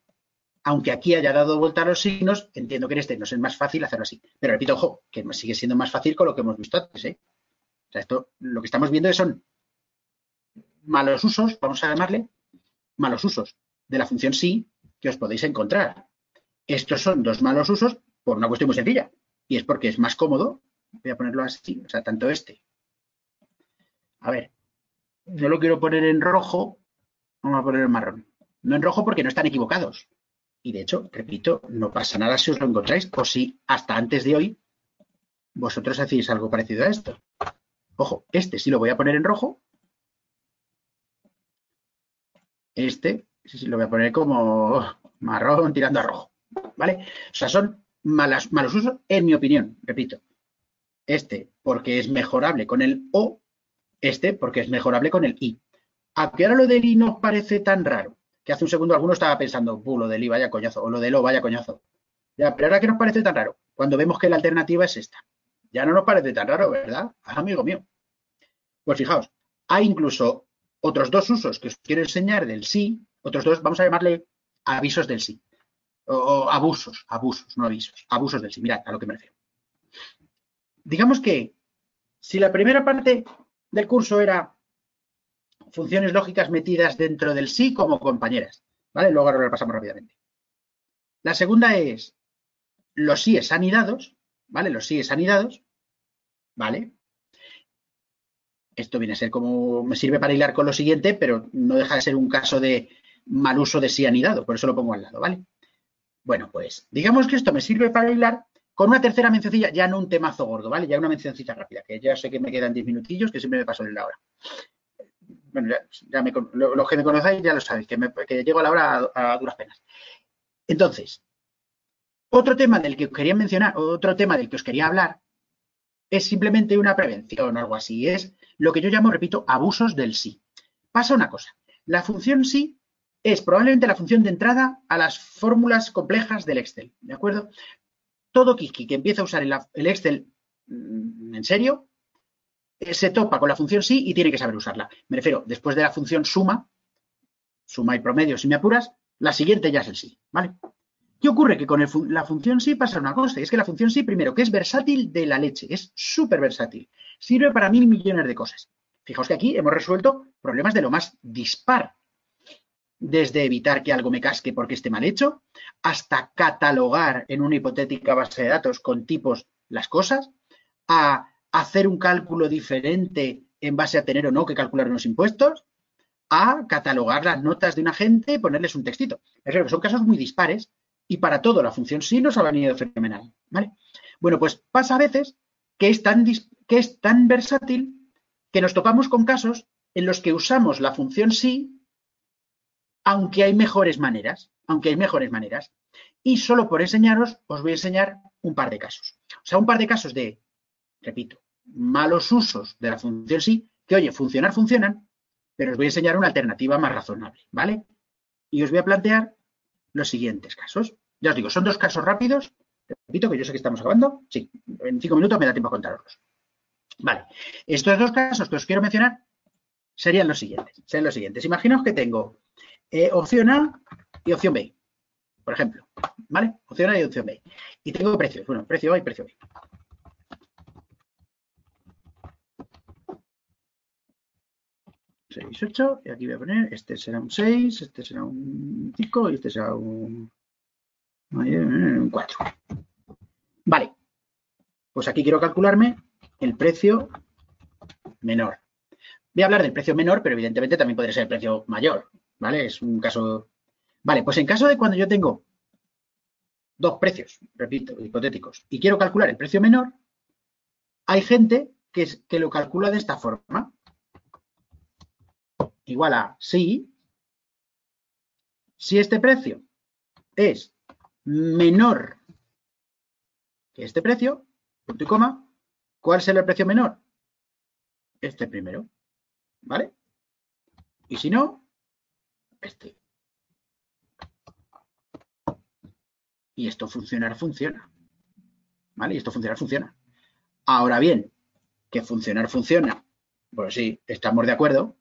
Speaker 3: aunque aquí haya dado vuelta a los signos, entiendo que en este no es más fácil hacerlo así. Pero repito, ojo, que sigue siendo más fácil con lo que hemos visto antes. ¿eh? O sea, esto, lo que estamos viendo son malos usos, vamos a llamarle, malos usos de la función sí que os podéis encontrar. Estos son dos malos usos por una cuestión muy sencilla. Y es porque es más cómodo. Voy a ponerlo así. O sea, tanto este. A ver. Yo lo quiero poner en rojo. Vamos a poner en marrón. No en rojo porque no están equivocados. Y de hecho, repito, no pasa nada si os lo encontráis o si hasta antes de hoy vosotros hacéis algo parecido a esto. Ojo, este sí lo voy a poner en rojo. Este lo voy a poner como marrón tirando a rojo, ¿vale? O sea, son malas, malos usos, en mi opinión, repito. Este porque es mejorable con el O, este porque es mejorable con el I. ¿A qué ahora lo del I nos parece tan raro? Que hace un segundo alguno estaba pensando, lo del I vaya coñazo, o lo del O vaya coñazo. Ya, pero ahora que nos parece tan raro, cuando vemos que la alternativa es esta. Ya no nos parece tan raro, ¿verdad? Ah, amigo mío. Pues fijaos, hay incluso otros dos usos que os quiero enseñar del sí, otros dos, vamos a llamarle avisos del sí. O, abusos, abusos, no avisos, abusos del sí. Mirad a lo que me refiero. Digamos que si la primera parte del curso era funciones lógicas metidas dentro del sí como compañeras, ¿vale? Luego ahora lo pasamos rápidamente. La segunda es los síes anidados, ¿vale? Los síes anidados, ¿vale? Esto viene a ser como, me sirve para hilar con lo siguiente, pero no deja de ser un caso de mal uso de sí anidado, por eso lo pongo al lado, ¿vale? Bueno, pues digamos que esto me sirve para hilar con una tercera mencioncilla, ya no un temazo gordo, ¿vale? Ya una mencioncita rápida, que ya sé que me quedan 10 minutillos, que siempre me paso en la hora. Bueno, ya, me, los que me conocéis ya lo sabéis, que, llego a la hora a, duras penas. Entonces, otro tema del que os quería mencionar, otro tema del que os quería hablar, es simplemente una prevención o algo así. Es lo que yo llamo, repito, abusos del sí. Pasa una cosa. La función sí es probablemente la función de entrada a las fórmulas complejas del Excel, ¿de acuerdo? Todo Kiki que empieza a usar el Excel mm, en serio, eh, se topa con la función sí y tiene que saber usarla. Me refiero, después de la función suma, suma y promedio si me apuras, la siguiente ya es el sí, ¿vale? ¿Qué ocurre? Que con la función sí pasa una cosa, y es que la función sí, primero, que es versátil de la leche, es súper versátil, sirve para mil millones de cosas. Fijaos que aquí hemos resuelto problemas de lo más dispar, desde evitar que algo me casque porque esté mal hecho, hasta catalogar en una hipotética base de datos con tipos las cosas, a hacer un cálculo diferente en base a tener o no que calcular unos impuestos, a catalogar las notas de un agente y ponerles un textito. Son casos muy dispares y para todo la función sí nos ha venido fenomenal. ¿vale? Bueno, pues pasa a veces que es, tan, que es tan versátil que nos topamos con casos en los que usamos la función sí aunque hay mejores maneras, aunque hay mejores maneras. Y solo por enseñaros os voy a enseñar un par de casos. O sea, un par de casos de, repito, malos usos de la función sí, que oye, funcionar funcionan, pero os voy a enseñar una alternativa más razonable, ¿vale? Y os voy a plantear los siguientes casos. Ya os digo, son dos casos rápidos. Repito que yo sé que estamos acabando. Sí, en cinco minutos me da tiempo a contarlos. Vale. Estos dos casos que os quiero mencionar serían los siguientes. Serían los siguientes. Imaginaos que tengo eh, opción A y opción B, por ejemplo. ¿Vale? Opción A y opción B. Y tengo precios. Bueno, precio A y precio B. Seis, 8, y aquí voy a poner, este será un 6, este será un 5 y este será un, un 4. Vale, pues aquí quiero calcularme el precio menor. Voy a hablar del precio menor, pero evidentemente también podría ser el precio mayor. ¿Vale? Es un caso... Vale, pues en caso de cuando yo tengo dos precios, repito, hipotéticos, y quiero calcular el precio menor, hay gente que, que lo calcula de esta forma. Igual a si, si este precio es menor que este precio, punto y coma, ¿cuál será el precio menor? Este primero, ¿vale? Y si no. Y esto funcionar funciona. ¿Vale? Y esto funcionar funciona. Ahora bien, que funcionar funciona. Pues sí, estamos de acuerdo.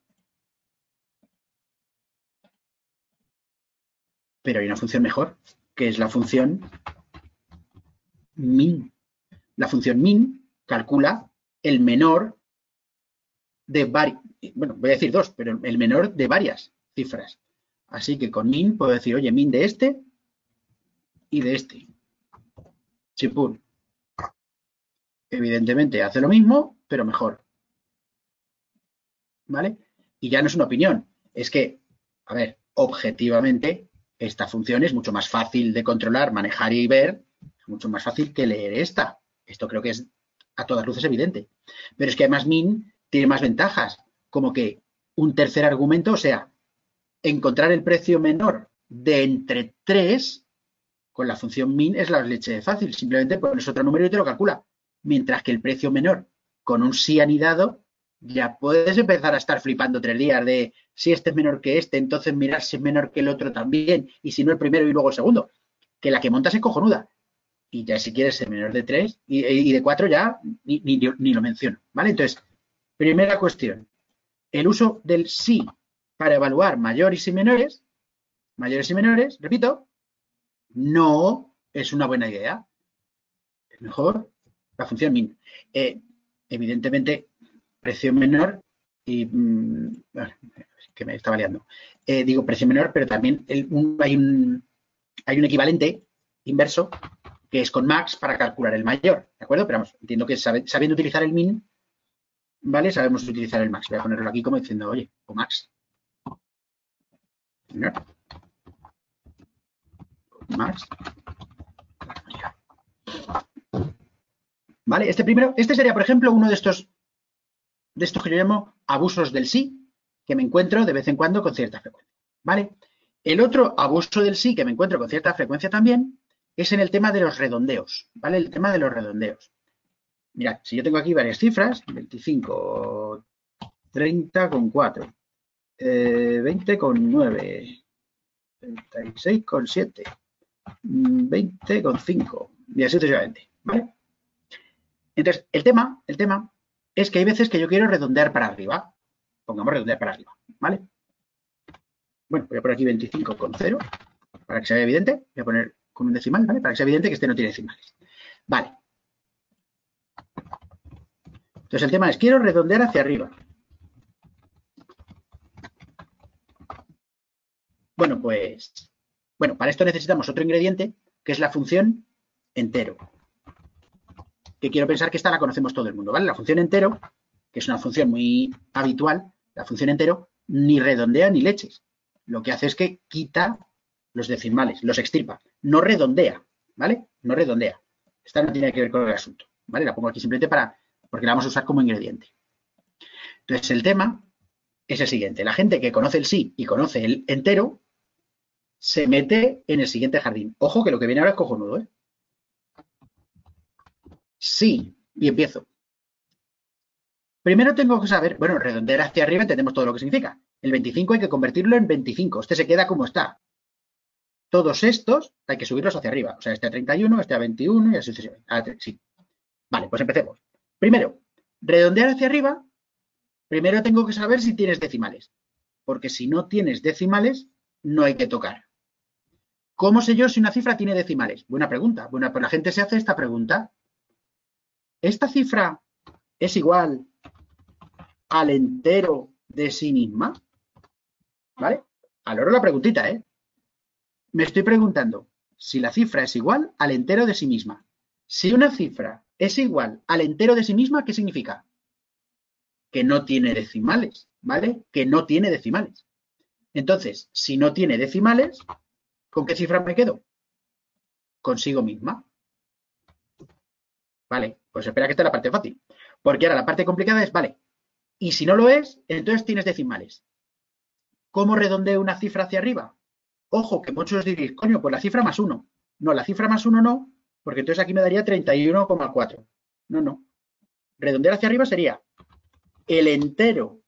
Speaker 3: Pero hay una función mejor, que es la función min. La función min calcula el menor de varias, bueno, voy a decir dos, pero el menor de varias cifras. Así que con min puedo decir, oye, min de este y de este. Chipun. Evidentemente hace lo mismo, pero mejor. ¿Vale? Y ya no es una opinión. Es que, a ver, objetivamente, esta función es mucho más fácil de controlar, manejar y ver. Es mucho más fácil que leer esta. Esto creo que es a todas luces evidente. Pero es que además min tiene más ventajas, como que un tercer argumento, o sea, encontrar el precio menor de entre 3 con la función min es la leche de fácil. Simplemente pones otro número y te lo calcula. Mientras que el precio menor con un sí anidado, ya puedes empezar a estar flipando tres días de si este es menor que este, entonces mirar si es menor que el otro también, y si no el primero y luego el segundo. Que la que montas es cojonuda. Y ya si quieres ser menor de 3 y, de 4 ya ni, ni lo menciono. ¿Vale? Entonces, primera cuestión. El uso del sí para evaluar mayores y menores, mayores y menores, repito, no es una buena idea. Es mejor la función min. Eh, evidentemente, precio menor y mm, que me estaba liando. Eh, digo precio menor, pero también hay, un, hay un equivalente inverso que es con max para calcular el mayor, ¿de acuerdo? Pero vamos, entiendo que sabiendo utilizar el min, ¿vale? Sabemos utilizar el max. Voy a ponerlo aquí como diciendo, oye, o max. Más. ¿Vale? Este primero, este sería, por ejemplo, uno de estos, de estos que yo llamo abusos del sí, que me encuentro de vez en cuando con cierta frecuencia. ¿Vale? El otro abuso del sí que me encuentro con cierta frecuencia también es en el tema de los redondeos, ¿vale? El tema de los redondeos. Mirad, si yo tengo aquí varias cifras, 25, 30 con 4, 20 eh, con 9, 36,7, 20,5 y así sucesivamente, ¿vale? Entonces, el tema, el tema es que hay veces que yo quiero redondear para arriba. Pongamos redondear para arriba, ¿vale? Bueno, voy a poner aquí 25,0 para que sea evidente. Voy a poner con un decimal, ¿vale? Para que sea evidente que este no tiene decimales. Vale. Entonces el tema es, quiero redondear hacia arriba. Bueno, pues, bueno, para esto necesitamos otro ingrediente, que es la función entero. Que quiero pensar que esta la conocemos todo el mundo, ¿vale? La función entero, que es una función muy habitual, la función entero ni redondea ni leches. Lo que hace es que quita los decimales, los extirpa, no redondea, ¿vale? No redondea. Esta no tiene que ver con el asunto, ¿vale? La pongo aquí simplemente para, porque la vamos a usar como ingrediente. Entonces, el tema es el siguiente. La gente que conoce el sí y conoce el entero, se mete en el siguiente jardín. Ojo que lo que viene ahora es cojonudo, ¿eh? Sí, y empiezo. Primero tengo que saber, bueno, redondear hacia arriba entendemos todo lo que significa. El 25 hay que convertirlo en 25. Este se queda como está. Todos estos hay que subirlos hacia arriba. O sea, este a 31, este a 21 y así sucesivamente. Ah, sí. Vale, pues empecemos. Primero, redondear hacia arriba. Primero tengo que saber si tienes decimales. Porque si no tienes decimales, no hay que tocar. ¿Cómo sé yo si una cifra tiene decimales? Buena pregunta. Bueno, pues la gente se hace esta pregunta. ¿Esta cifra es igual al entero de sí misma? ¿Vale? Al oro la preguntita, ¿eh? Me estoy preguntando si la cifra es igual al entero de sí misma. Si una cifra es igual al entero de sí misma, ¿qué significa? Que no tiene decimales, ¿vale? Que no tiene decimales. Entonces, si no tiene decimales, ¿con qué cifra me quedo? Consigo misma. Vale, pues espera que esta es la parte fácil. Porque ahora la parte complicada es, vale, y si no lo es, entonces tienes decimales. ¿Cómo redondeo una cifra hacia arriba? Ojo, que muchos diréis, coño, pues la cifra más uno. No, la cifra más uno no, porque entonces aquí me daría 31,4. No, no. Redondear hacia arriba sería el entero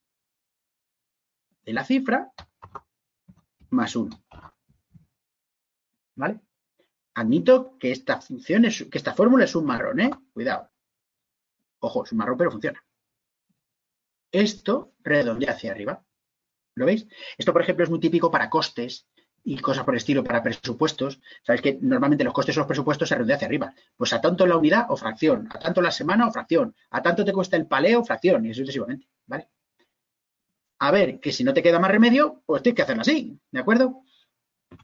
Speaker 3: de la cifra más uno. ¿Vale? Admito que esta función es, que esta fórmula es un marrón, ¿eh? Cuidado. Ojo, es un marrón, pero funciona. Esto redondea hacia arriba. ¿Lo veis? Esto, por ejemplo, es muy típico para costes y cosas por el estilo para presupuestos. Sabéis que normalmente los costes de los presupuestos se redondean hacia arriba. Pues a tanto la unidad o fracción, a tanto la semana o fracción, a tanto te cuesta el paleo o fracción, y sucesivamente. ¿Vale? A ver, que si no te queda más remedio, pues tienes que hacerlo así, ¿de acuerdo?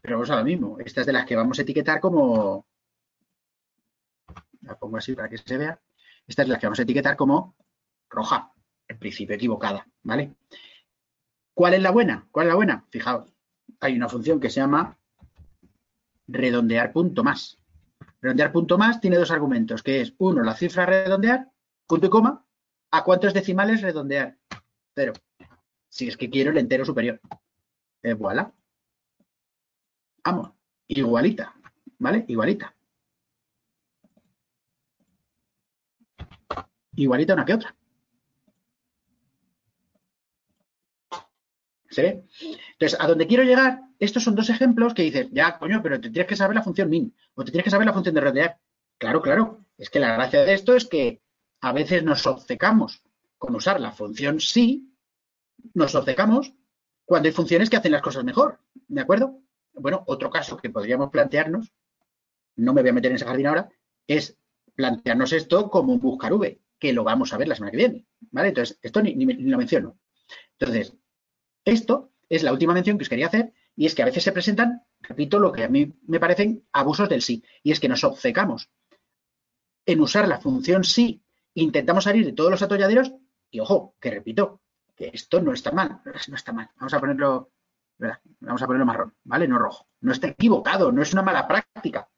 Speaker 3: Pero vamos a lo mismo. Estas de las que vamos a etiquetar como. La pongo así para que se vea. Estas es las que vamos a etiquetar como roja. En principio equivocada, ¿vale? ¿Cuál es la buena? ¿Cuál es la buena? Fijaos, hay una función que se llama redondear punto más. Redondear punto más tiene dos argumentos, que es, uno, la cifra redondear, punto y coma, ¿a cuántos decimales redondear? Cero. Si es que quiero el entero superior. Eh, voilà. Vamos, igualita, ¿vale? Igualita. Igualita una que otra. ¿Se ve? Entonces, a donde quiero llegar, estos son dos ejemplos que dices, ya, coño, pero te tienes que saber la función min o te tienes que saber la función de redondear. Claro, claro. Es que la gracia de esto es que a veces nos obcecamos con usar la función sí, nos obcecamos cuando hay funciones que hacen las cosas mejor. ¿De acuerdo? Bueno, otro caso que podríamos plantearnos, no me voy a meter en ese jardín ahora, es plantearnos esto como un buscar V, que lo vamos a ver la semana que viene. ¿Vale? Entonces, esto ni, ni lo menciono. Entonces, esto es la última mención que os quería hacer y es que a veces se presentan, repito, lo que a mí me parecen abusos del sí, y es que nos obcecamos en usar la función sí, intentamos salir de todos los atolladeros y ojo, que repito, que esto no está mal, no está mal. Vamos a ponerlo, vamos a ponerlo marrón, ¿vale? No rojo. No está equivocado, no es una mala práctica,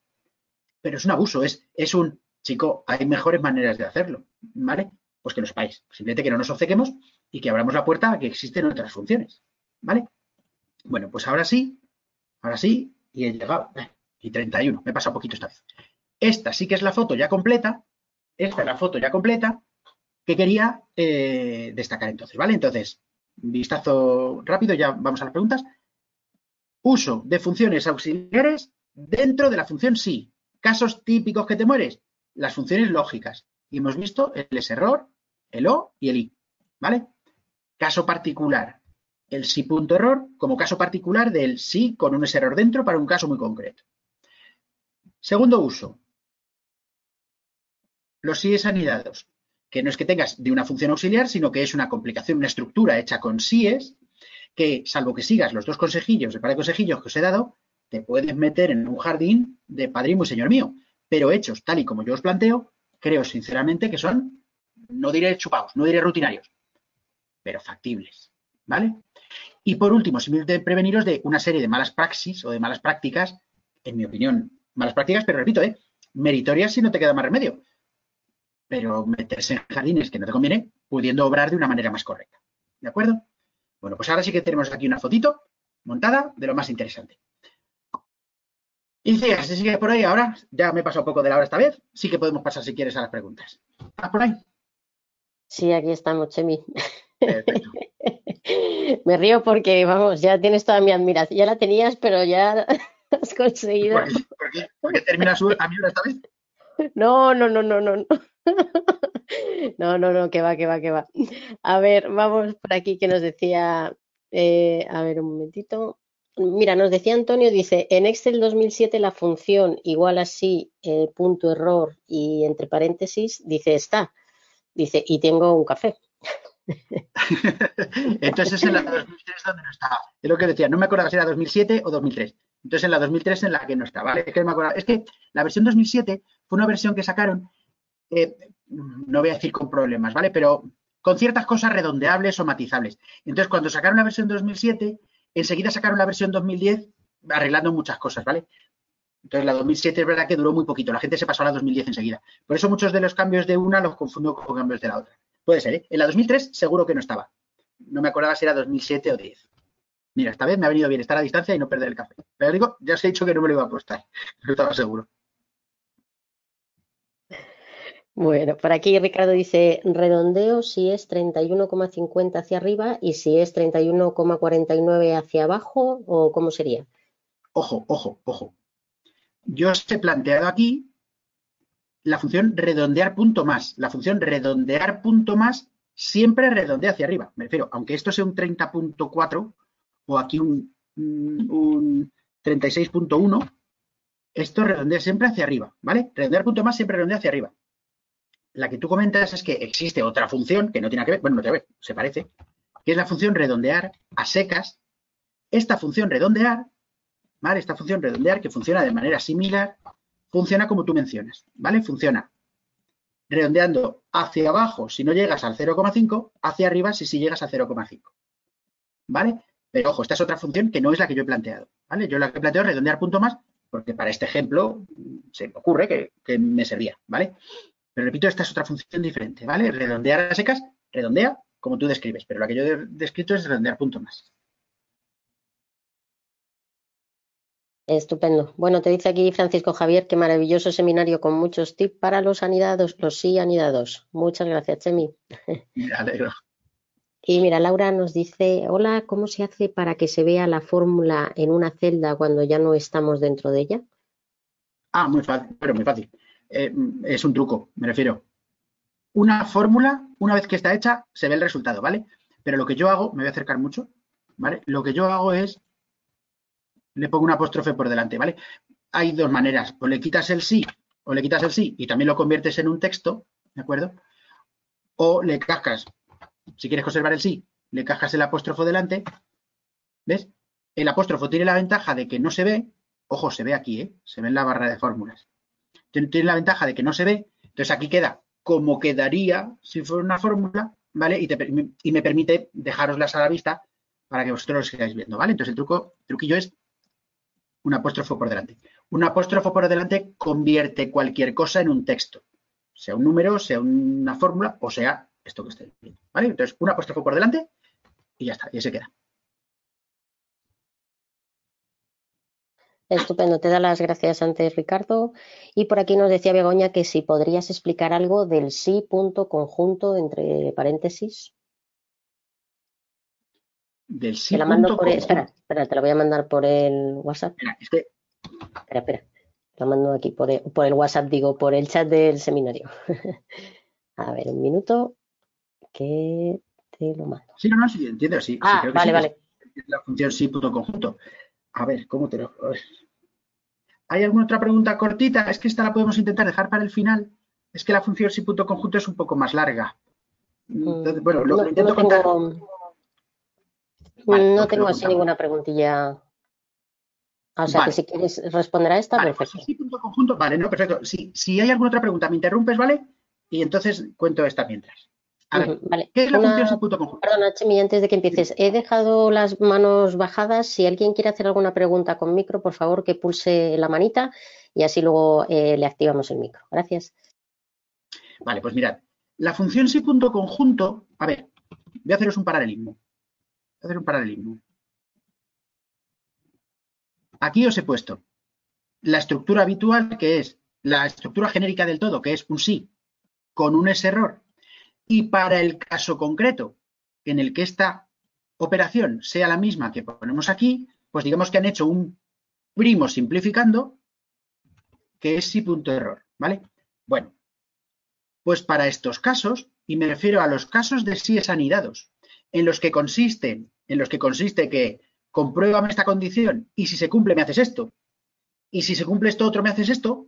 Speaker 3: pero es un abuso, es, es un, chico, hay mejores maneras de hacerlo, ¿vale? Pues que lo sepáis, simplemente que no nos obcequemos y que abramos la puerta a que existen otras funciones. ¿Vale? Bueno, pues ahora sí, ahora sí, y he llegado. Eh, y 31, me pasa un poquito esta vez. Esta sí que es la foto ya completa. Esta es la foto ya completa que quería eh, destacar entonces, ¿vale? Entonces, vistazo rápido, ya vamos a las preguntas. Uso de funciones auxiliares dentro de la función sí. Casos típicos que te mueres, las funciones lógicas. Y hemos visto el error, el o y el i. ¿Vale? Caso particular, el sí punto error como caso particular del sí con un error dentro para un caso muy concreto. Segundo uso, los síes anidados, que no es que tengas de una función auxiliar, sino que es una complicación, una estructura hecha con síes, que salvo que sigas los dos consejillos, el par de consejillos que os he dado, te puedes meter en un jardín de padrino y señor mío, pero hechos tal y como yo os planteo, creo sinceramente que son, no diré chupados, no diré rutinarios, pero factibles, ¿vale? Y por último, simplemente preveniros de una serie de malas praxis o de malas prácticas, en mi opinión, malas prácticas, pero repito, ¿eh? meritorias si no te queda más remedio. Pero meterse en jardines que no te conviene, pudiendo obrar de una manera más correcta. ¿De acuerdo? Bueno, pues ahora sí que tenemos aquí una fotito montada de lo más interesante. Y si así sigue por ahí ahora, ya me he pasado un poco de la hora esta vez, sí que podemos pasar si quieres a las preguntas. ¿Estás por ahí?
Speaker 2: Sí, aquí estamos, Chemi. Me río porque, vamos, ya tienes toda mi admiración. Ya la tenías, pero ya has conseguido.
Speaker 3: ¿Por qué, ¿Por qué, terminas a mi hora esta vez?
Speaker 2: No, no, no, no, no. No, no, no, que va, que va, que va. A ver, vamos por aquí que nos decía, eh, a ver un momentito. Mira, nos decía Antonio, dice, en Excel 2007 la función igual así, eh, punto error y entre paréntesis, dice está. Dice, y tengo un café.
Speaker 3: Entonces es en la 2003 donde no estaba. Es lo que decía, no me acuerdo si era 2007 o 2003. Entonces en la 2003 en la que no estaba. ¿vale? Es, que es que la versión 2007 fue una versión que sacaron, no voy a decir con problemas, ¿vale? Pero con ciertas cosas redondeables o matizables. Entonces cuando sacaron la versión 2007, enseguida sacaron la versión 2010 arreglando muchas cosas, ¿vale? Entonces la 2007 es verdad que duró muy poquito, la gente se pasó a la 2010 enseguida. Por eso muchos de los cambios de una los confundo con cambios de la otra. Puede ser, ¿eh? En la 2003 seguro que no estaba. No me acordaba si era 2007 o 10. Mira, esta vez me ha venido bien estar a distancia y no perder el café. Pero digo, ya os he dicho que no me lo iba a apostar. No estaba seguro.
Speaker 2: Bueno, por aquí Ricardo dice redondeo si es 31,50 hacia arriba y si es 31,49 hacia abajo o cómo sería.
Speaker 3: Ojo, ojo, ojo. Yo os he planteado aquí la función redondear punto más. La función redondear punto más siempre redondea hacia arriba. Me refiero, aunque esto sea un 30.4 o aquí un, un 36.1, esto redondea siempre hacia arriba, ¿vale? Redondear punto más siempre redondea hacia arriba. La que tú comentas es que existe otra función que no tiene que ver, bueno, no tiene que ver, se parece, que es la función redondear a secas. Esta función redondear, ¿vale? Esta función redondear que funciona de manera similar funciona como tú mencionas, ¿vale? Funciona redondeando hacia abajo si no llegas al 0,5, hacia arriba si sí llegas al 0,5, ¿vale? Pero ojo, esta es otra función que no es la que yo he planteado, ¿vale? Yo la que he planteado es redondear punto más, porque para este ejemplo se me ocurre que me servía, ¿vale? Pero repito, esta es otra función diferente, ¿vale? Redondear a secas, redondea como tú describes, pero la que yo he descrito es redondear punto más.
Speaker 2: Estupendo. Bueno, te dice aquí Francisco Javier que maravilloso seminario con muchos tips para los anidados, los sí anidados. Muchas gracias, Chemi.
Speaker 3: Me alegro.
Speaker 2: Y mira, Laura nos dice, hola, ¿cómo se hace para que se vea la fórmula en una celda cuando ya no estamos dentro de ella?
Speaker 3: Ah, muy fácil, pero muy fácil. Eh, es un truco, me refiero. Una fórmula, una vez que está hecha, se ve el resultado, ¿vale? Pero lo que yo hago, me voy a acercar mucho, ¿vale? Lo que yo hago es le pongo un apóstrofe por delante, ¿vale? Hay dos maneras, o le quitas el sí, o le quitas el sí y también lo conviertes en un texto, ¿de acuerdo? O le cascas, si quieres conservar el sí, le cascas el apóstrofo delante, ¿ves? El apóstrofo tiene la ventaja de que no se ve, ojo, se ve aquí, ¿eh? Se ve en la barra de fórmulas. Tiene la ventaja de que no se ve, entonces aquí queda como quedaría si fuera una fórmula, ¿vale? Y, y me permite dejaroslas a la vista para que vosotros lo sigáis viendo, ¿vale? Entonces el truco, truquillo es un apóstrofo por delante. Un apóstrofo por delante convierte cualquier cosa en un texto, sea un número, sea una fórmula o sea esto que estoy viendo. ¿Vale? Entonces, un apóstrofo por delante y ya está, y se queda.
Speaker 2: Estupendo, te da las gracias antes, Ricardo. Y por aquí nos decía Begoña que si podrías explicar algo del sí punto conjunto entre paréntesis.
Speaker 3: del sí.
Speaker 2: Te la mando por el, espera, espera, te la voy a mandar por el WhatsApp.
Speaker 3: Espera, es que
Speaker 2: Espera, espera. Te la mando aquí por el, por el WhatsApp, digo, por el chat del seminario. a ver, un minuto que te lo mando.
Speaker 3: Sí, no, no, sí, entiendo, sí. sí,
Speaker 2: Ah,
Speaker 3: creo que
Speaker 2: vale,
Speaker 3: sí,
Speaker 2: vale.
Speaker 3: la función sí punto conjunto. A ver, ¿cómo te lo...? ¿Hay alguna otra pregunta cortita? Es que esta la podemos intentar dejar para el final. Es que la función sí punto conjunto es un poco más larga. Entonces, bueno, lo,
Speaker 2: no,
Speaker 3: intento
Speaker 2: no
Speaker 3: contar.
Speaker 2: tengo,
Speaker 3: Vale,
Speaker 2: no tengo así ninguna preguntilla. O sea,
Speaker 3: Vale.
Speaker 2: que si quieres responder a esta,
Speaker 3: Vale, pues
Speaker 2: perfecto.
Speaker 3: sí punto conjunto. Vale, no, perfecto. Si, si hay alguna otra pregunta, me interrumpes, ¿vale? Y entonces cuento esta mientras. A ver,
Speaker 2: Ujú, Vale.
Speaker 3: ¿qué es la
Speaker 2: Una-
Speaker 3: función sí punto conjunto?
Speaker 2: Perdona, Chemi, antes de que empieces, he dejado las manos bajadas. Si alguien quiere hacer alguna pregunta con micro, por favor, que pulse la manita y así luego eh, le activamos el micro. Gracias.
Speaker 3: Vale, pues mirad, la función sí punto conjunto, a ver, voy a haceros un paralelismo. Voy a hacer un paralelismo. Aquí os he puesto la estructura habitual, que es la estructura genérica del todo, que es un sí con un es error. Y para el caso concreto en el que esta operación sea la misma que ponemos aquí, pues digamos que han hecho un primo simplificando, que es sí punto error, ¿vale? Bueno, pues para estos casos, y me refiero a los casos de síes anidados, en los que consisten, en los que consiste que compruébame esta condición y si se cumple me haces esto, y si se cumple esto otro me haces esto,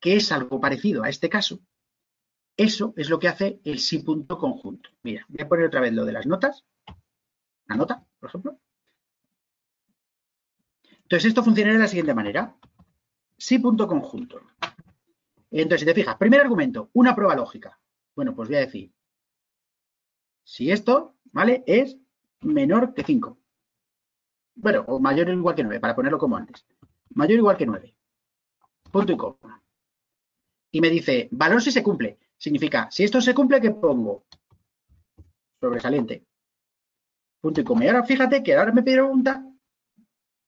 Speaker 3: que es algo parecido a este caso, eso es lo que hace el sí punto conjunto. Mira, voy a poner otra vez lo de las notas, la nota, por ejemplo. Entonces esto funcionaría de la siguiente manera. Sí punto conjunto. Entonces, si te fijas, primer argumento, una prueba lógica. Bueno, pues voy a decir, si esto, ¿vale? Es menor que 5. Bueno, o mayor o igual que 9, para ponerlo como antes. Mayor o igual que 9. Punto y coma. Y me dice, valor si se cumple. Significa, si esto se cumple, ¿qué pongo? Sobresaliente. Punto y coma. Y ahora fíjate que ahora me pregunta,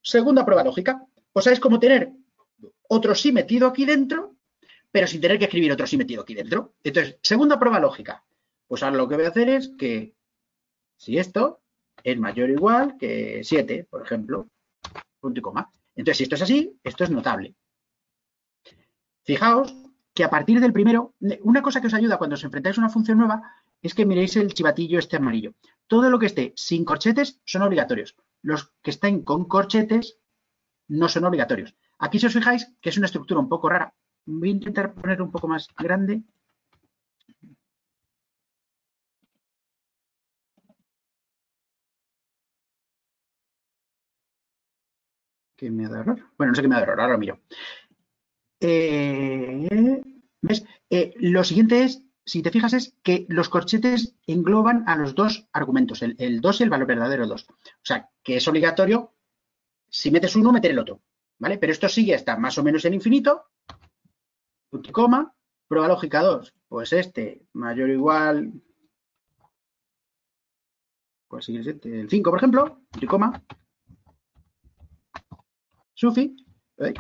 Speaker 3: segunda prueba lógica. O sea, es como tener otro sí metido aquí dentro, pero sin tener que escribir otro sí metido aquí dentro. Entonces, segunda prueba lógica. Pues ahora lo que voy a hacer es que si esto es mayor o igual que 7, por ejemplo, punto y coma. Entonces, si esto es así, esto es notable. Fijaos que a partir del primero, una cosa que os ayuda cuando os enfrentáis a una función nueva es que miréis el chivatillo este amarillo. Todo lo que esté sin corchetes son obligatorios. Los que estén con corchetes no son obligatorios. Aquí si os fijáis que es una estructura un poco rara. Voy a intentar poner un poco más grande. ¿Qué me ha dado error? Bueno, no sé qué me ha dado error, ahora lo miro. Eh, ¿Ves? Eh, lo siguiente es, si te fijas, es que los corchetes engloban a los dos argumentos, el, el 2 y el valor verdadero 2. O sea, que es obligatorio, si metes uno, meter el otro. ¿Vale? Pero esto sigue hasta más o menos el infinito. Punto y coma. Prueba lógica 2. Pues este, mayor o igual. Pues este, el 5, por ejemplo. Punto y coma. Sufi. ¿eh?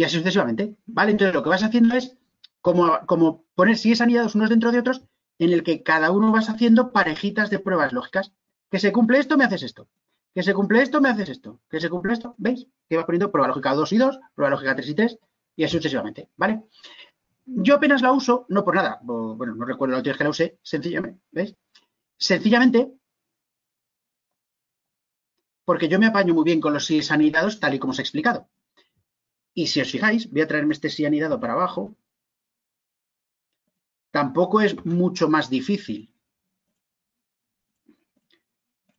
Speaker 3: Y así sucesivamente. ¿Vale? Entonces lo que vas haciendo es como, como poner si es anidados unos dentro de otros, en el que cada uno vas haciendo parejitas de pruebas lógicas. Que se cumple esto, me haces esto. Que se cumple esto, me haces esto. Que se cumple esto, ¿veis? Que vas poniendo prueba lógica 2 y 2, prueba lógica 3 y 3, y así sucesivamente, ¿vale? Yo apenas la uso, no por nada, bueno, no recuerdo la última vez que la usé, sencillamente, ¿veis? Sencillamente, porque yo me apaño muy bien con los sí anidados, tal y como os he explicado. Y si os fijáis, voy a traerme este sí anidado para abajo. Tampoco es mucho más difícil.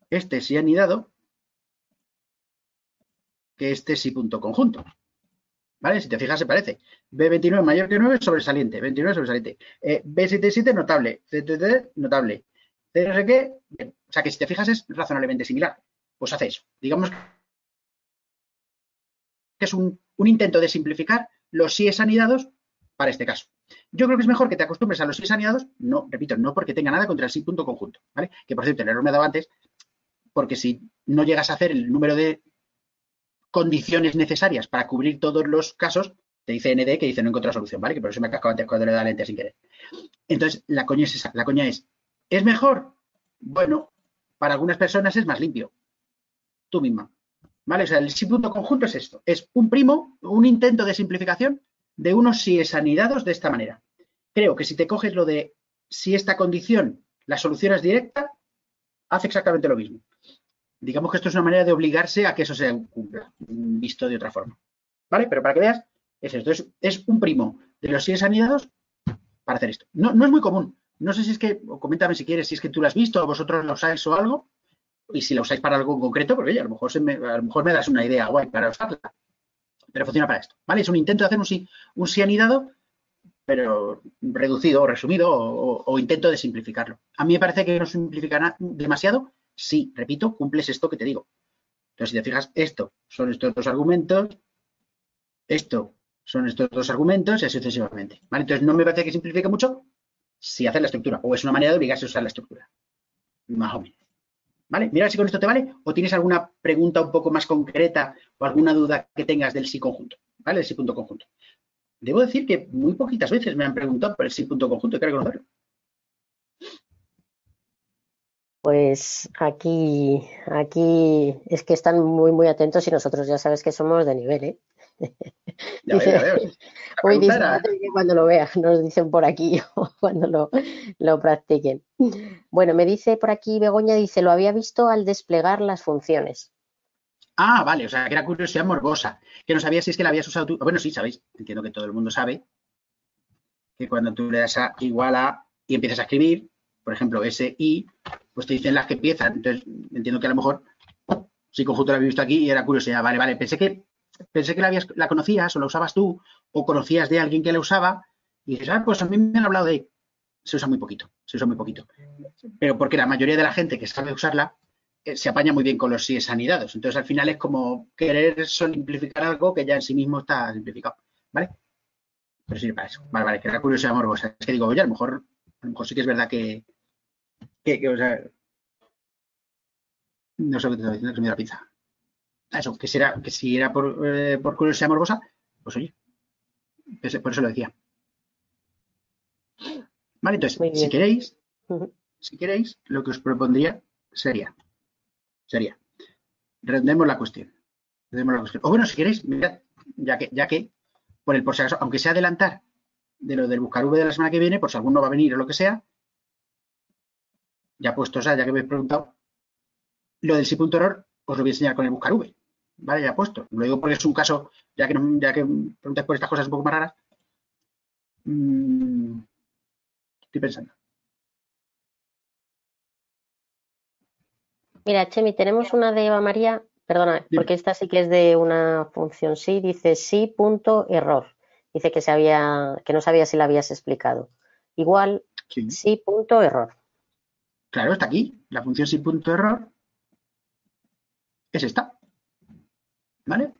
Speaker 3: Este sí anidado que este sí punto conjunto. ¿Vale? Si te fijas, se parece. B29 mayor que 9, sobresaliente. 29 sobresaliente. Eh, B77 notable. CTT notable. C no sé qué. O sea que si te fijas es razonablemente similar. Pues hace. Digamos que es un, un intento de simplificar los síes anidados para este caso. Yo creo que es mejor que te acostumbres a los síes anidados, no, repito, no porque tenga nada contra el sí punto conjunto, ¿vale? Que por cierto, el error me ha dado antes, porque si no llegas a hacer el número de condiciones necesarias para cubrir todos los casos, te dice ND que dice no encontrar solución, ¿vale? Que por eso me ha cascado antes cuando le da lente sin querer. Entonces, la coña es esa. La coña es, ¿es mejor? Bueno, para algunas personas es más limpio. tú misma. ¿Vale? O sea, el punto conjunto es esto. Es un primo, un intento de simplificación de unos síes anidados de esta manera. Creo que si te coges lo de si esta condición la solución es directa, hace exactamente lo mismo. Digamos que esto es una manera de obligarse a que eso se cumpla, visto de otra forma. ¿Vale? Pero para que veas, es esto. Es, un primo de los síes anidados para hacer esto. No, es muy común. No sé si es que, o coméntame si quieres, si es que tú lo has visto o vosotros lo usáis o algo, y si la usáis para algo concreto, porque oye, a lo mejor, me, a lo mejor me das una idea guay para usarla. Pero funciona para esto, ¿vale? Es un intento de hacer un sí, un sí anidado, pero reducido o resumido o, intento de simplificarlo. A mí me parece que no simplifica demasiado si, repito, cumples esto que te digo. Entonces, si te fijas, esto son estos dos argumentos, esto son estos dos argumentos y así sucesivamente. ¿vale? Entonces, no me parece que simplifique mucho si haces la estructura o es una manera de obligarse a usar la estructura. Más o menos. ¿Vale? Mira si con esto te vale o tienes alguna pregunta un poco más concreta o alguna duda que tengas del sí conjunto, ¿vale? El sí punto conjunto. Debo decir que muy poquitas veces me han preguntado por el sí punto conjunto, hay que reconocerlo.
Speaker 2: Pues aquí, aquí es que están muy, muy atentos y nosotros ya sabes que somos de nivel, ¿eh?
Speaker 3: Ya veo,
Speaker 2: cuando lo veas, nos dicen por aquí o cuando lo, lo, practiquen. Bueno, me dice por aquí Begoña, dice, lo había visto al desplegar las funciones.
Speaker 3: Ah, vale, o sea, que era curiosidad morbosa, que no sabía si es que la habías usado tú. Bueno, sí, sabéis, entiendo que todo el mundo sabe que cuando tú le das a igual a y empiezas a escribir, por ejemplo, S, I, pues te dicen las que empiezan. Entonces, entiendo que a lo mejor si conjunto lo había visto aquí y era curiosidad. Vale, vale, pensé que pensé que la, habías, la conocías o la usabas tú o conocías de alguien que la usaba y dices, ah, pues a mí me han hablado de... Se usa muy poquito, se usa muy poquito. Pero porque la mayoría de la gente que sabe usarla eh, se apaña muy bien con los síes anidados. Entonces, al final es como querer simplificar algo que ya en sí mismo está simplificado. ¿Vale? Pero sirve para eso. Vale, vale, que era curiosidad morbosa. Es que digo, oye, a lo mejor, a lo mejor sí que es verdad que, que, sea, no sé qué te estoy diciendo, que me da la pizza eso, que, será, que si era por, eh, por curiosidad morbosa, pues oye, por eso lo decía. Vale, entonces, si queréis, si queréis, lo que os propondría sería, sería, redondemos la cuestión. la cuestión. O bueno, si queréis, mirad, ya que, ya que, por el por si acaso, aunque sea adelantar de lo del buscar V de la semana que viene, por si alguno va a venir o lo que sea, ya puesto, o sea, ya que me habéis preguntado, lo del sí punto error, os lo voy a enseñar con el buscar V. Vale, ya puesto. Lo digo porque es un caso, ya que, ya que preguntas por estas cosas un poco más raras. Mm, estoy pensando.
Speaker 2: Mira, Chemi, tenemos una de Eva María, perdona, porque esta sí que es de una función sí, dice sí punto error. Dice que, se había, que no sabía si la habías explicado. Igual, sí. punto error.
Speaker 3: Claro, está aquí. La función sí punto error es esta. ¿Vale?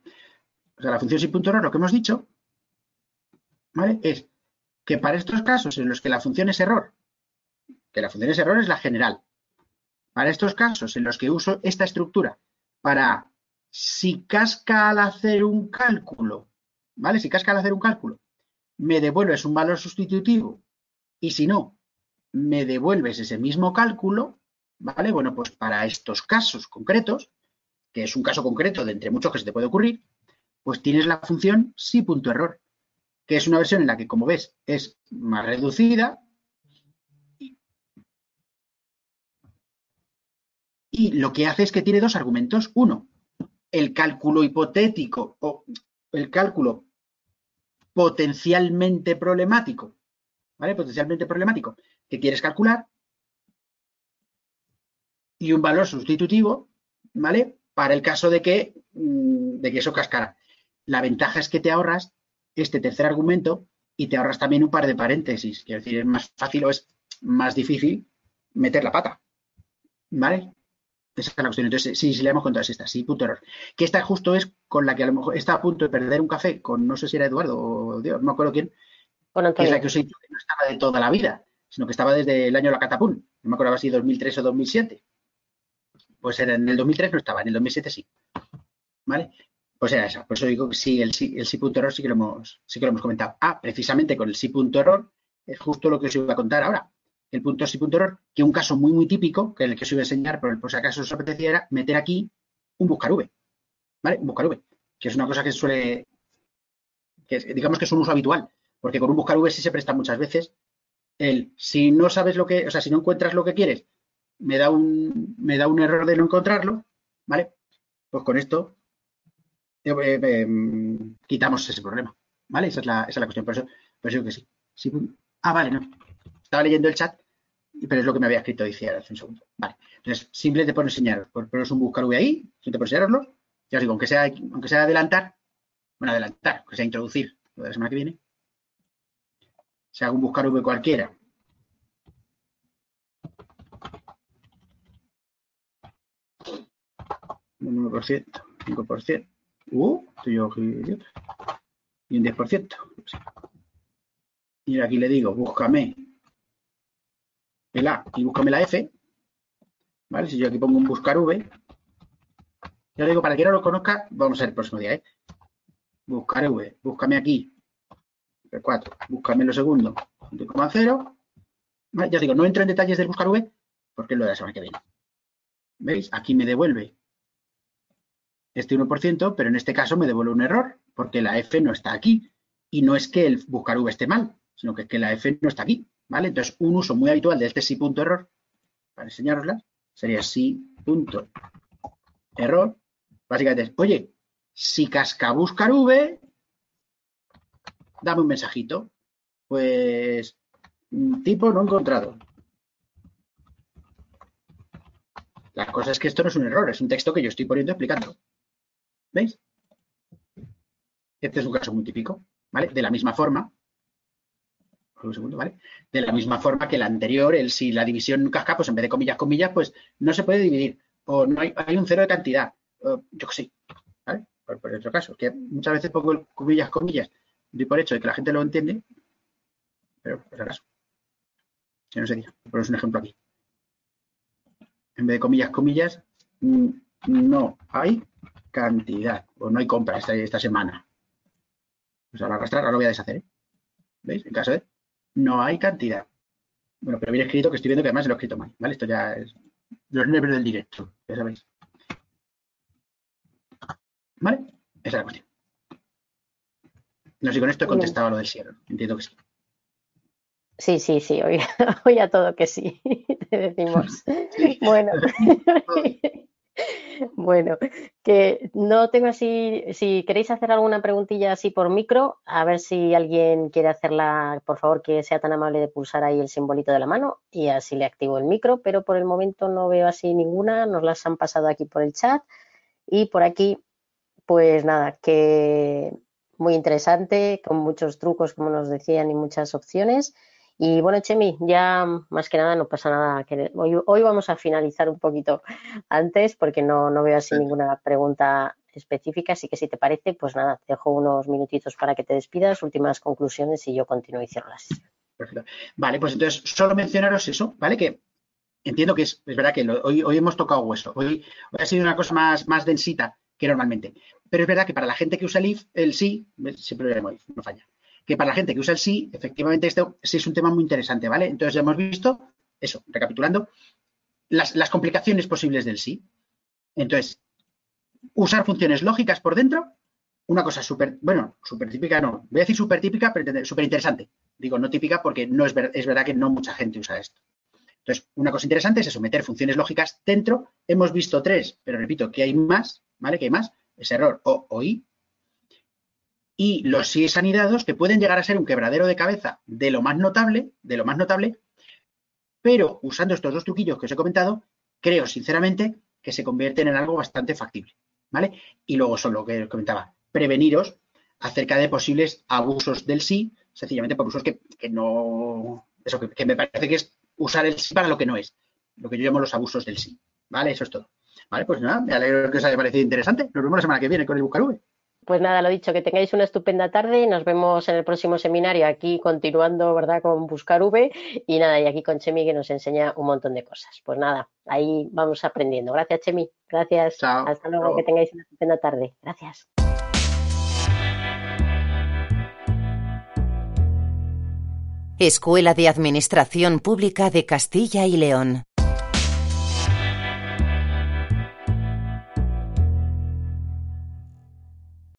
Speaker 3: O sea, la función sin punto error, lo que hemos dicho, ¿vale? Es que para estos casos en los que la función es error, que la función es error es la general, para estos casos en los que uso esta estructura para si casca al hacer un cálculo, ¿vale? Si casca al hacer un cálculo, me devuelves un valor sustitutivo y si no, me devuelves ese mismo cálculo, ¿vale? Bueno, pues para estos casos concretos, que es un caso concreto de entre muchos que se te puede ocurrir, pues tienes la función sí.error, que es una versión en la que, como ves, es más reducida y lo que hace es que tiene dos argumentos. Uno, el cálculo hipotético o el cálculo potencialmente problemático, ¿vale? Potencialmente problemático que quieres calcular y un valor sustitutivo, ¿vale? Para el caso de que, mm, de que eso cascara. La ventaja es que te ahorras este tercer argumento y te ahorras también un par de paréntesis. Quiero decir, es más fácil o es más difícil meter la pata. ¿Vale? Esa es la cuestión. Entonces, sí, sí le hemos contado es esta, sí, punto error. Que esta justo es con la que a lo mejor está a punto de perder un café con, no sé si era Eduardo o Dios, no me acuerdo quién, que es la que os he dicho que no estaba de toda la vida, sino que estaba desde el año de la catapún. No me acuerdo si 2003 o 2007. Pues en el 2003 no estaba, en el 2007 sí. ¿Vale? Pues era esa. Por eso digo que sí, el el sí punto error sí que lo hemos, sí que lo hemos comentado. Ah, precisamente con el sí punto error es justo lo que os iba a contar ahora. El punto sí punto error, que un caso muy, muy típico, que el que os iba a enseñar, por, por si acaso os apetecía, era meter aquí un buscar V, ¿vale? Un buscar V, que es una cosa que suele, que digamos que es un uso habitual, porque con un buscar V sí se presta muchas veces el, si no sabes lo que, o sea, si no encuentras lo que quieres, me da un, me da un error de no encontrarlo, ¿vale? Pues con esto eh, eh, em, quitamos ese problema, ¿vale? Esa es la, esa es la cuestión, por eso, por eso que sí. Ah, vale, no. Estaba leyendo el chat, pero es lo que me había escrito, decía hace un segundo. Vale. Entonces, simplemente por enseñaros, por poneros un buscar ahí, simplemente por enseñaroslo. Ya os digo, aunque sea, aunque sea adelantar, bueno, adelantar, aunque sea introducir lo de la semana que viene, si hago un buscar V cualquiera, un 9%, 5%, uh, y un 10%. Y aquí le digo, búscame el A y búscame la F. ¿Vale? Si yo aquí pongo un buscar V, ya digo, para que no lo conozca, vamos a ver el próximo día, ¿eh? Buscar V, búscame aquí, 4, búscame lo segundo, 1,0. ¿Vale? Ya digo, no entro en detalles del buscar V, porque es lo de la semana que viene. ¿Veis? Aquí me devuelve este 1%, pero en este caso me devuelve un error, porque la F no está aquí. Y no es que el buscar V esté mal, sino que, que la F no está aquí. ¿Vale? Entonces, un uso muy habitual de este sí punto error, para enseñarosla, sería sí punto error. Básicamente es, oye, si casca buscar V, dame un mensajito. Pues, tipo no encontrado. La cosa es que esto no es un error, es un texto que yo estoy poniendo explicando. ¿Veis? Este es un caso muy típico, ¿vale? De la misma forma, un segundo, ¿vale? De la misma forma que el anterior, el si la división casca, pues en vez de comillas, comillas, pues no se puede dividir. O no hay, un cero de cantidad. yo que sé, ¿vale? Por, otro caso, que muchas veces pongo comillas, comillas, doy por hecho de que la gente lo entiende, pero por acaso. Que no sería. Ponemos un ejemplo aquí. En vez de comillas, comillas, mm, no hay cantidad, o no hay compra esta, esta semana. Pues ahora arrastrar, ahora lo voy a deshacer. ¿eh? ¿Veis? En caso de no hay cantidad. Bueno, pero bien escrito, que estoy viendo que además lo he escrito mal, ¿vale? Esto ya es los nervios del directo, ya sabéis. ¿Vale? Esa es la cuestión. No sé si con esto he contestado lo del cierre. Entiendo que sí.
Speaker 2: Sí, sí, sí, hoy, hoy a todo que sí, te decimos. Bueno. Bueno, que no tengo así, si queréis hacer alguna preguntilla así por micro, a ver si alguien quiere hacerla, por favor, que sea tan amable de pulsar ahí el simbolito de la mano y así le activo el micro, pero por el momento no veo así ninguna, nos las han pasado aquí por el chat y por aquí, pues nada, que muy interesante, con muchos trucos, como nos decían, y muchas opciones. Y bueno, Chemi, ya más que nada no pasa nada. hoy, vamos a finalizar un poquito antes porque no, no veo así ninguna pregunta específica, así que si te parece, pues nada, te dejo unos minutitos para que te despidas, últimas conclusiones y yo continúo y cierro la sesión.
Speaker 3: Perfecto. Vale, pues entonces solo mencionaros eso, ¿vale? Que entiendo que es, verdad que hoy, hoy hemos tocado hueso, hoy, ha sido una cosa más, más densita que normalmente, pero es verdad que para la gente que usa el if, el sí, siempre lo if, no falla que para la gente que usa el sí, efectivamente esto sí es un tema muy interesante, ¿vale? Entonces ya hemos visto, eso, recapitulando, las, complicaciones posibles del sí. Entonces, usar funciones lógicas por dentro, una cosa súper, bueno, súper típica no, voy a decir súper típica, pero súper interesante. Digo no típica porque no es, es verdad que no mucha gente usa esto. Entonces, una cosa interesante es eso, meter funciones lógicas dentro. Hemos visto tres, pero repito que hay más, ¿vale? Que hay más. Es error o, o I, y los SIES anidados que pueden llegar a ser un quebradero de cabeza de lo más notable, de lo más notable, pero usando estos dos truquillos que os he comentado, creo sinceramente que se convierten en algo bastante factible, ¿vale? Y luego son lo que os comentaba, preveniros acerca de posibles abusos del sí, sencillamente por usos que, no, eso que, que, me parece que es usar el sí para lo que no es, lo que yo llamo los abusos del sí, ¿vale? Eso es todo. Vale, pues nada, me alegro que os haya parecido interesante. Nos vemos la semana que viene con el Buscar
Speaker 2: pues nada, lo dicho, que tengáis una estupenda tarde y nos vemos en el próximo seminario aquí continuando, ¿verdad?, con Buscar V y nada, y aquí con Chemi que nos enseña un montón de cosas. Pues nada, ahí vamos aprendiendo. Gracias, Chemi. Gracias. Hasta luego, que tengáis una estupenda tarde. Gracias.
Speaker 1: Escuela de Administración Pública de Castilla y León.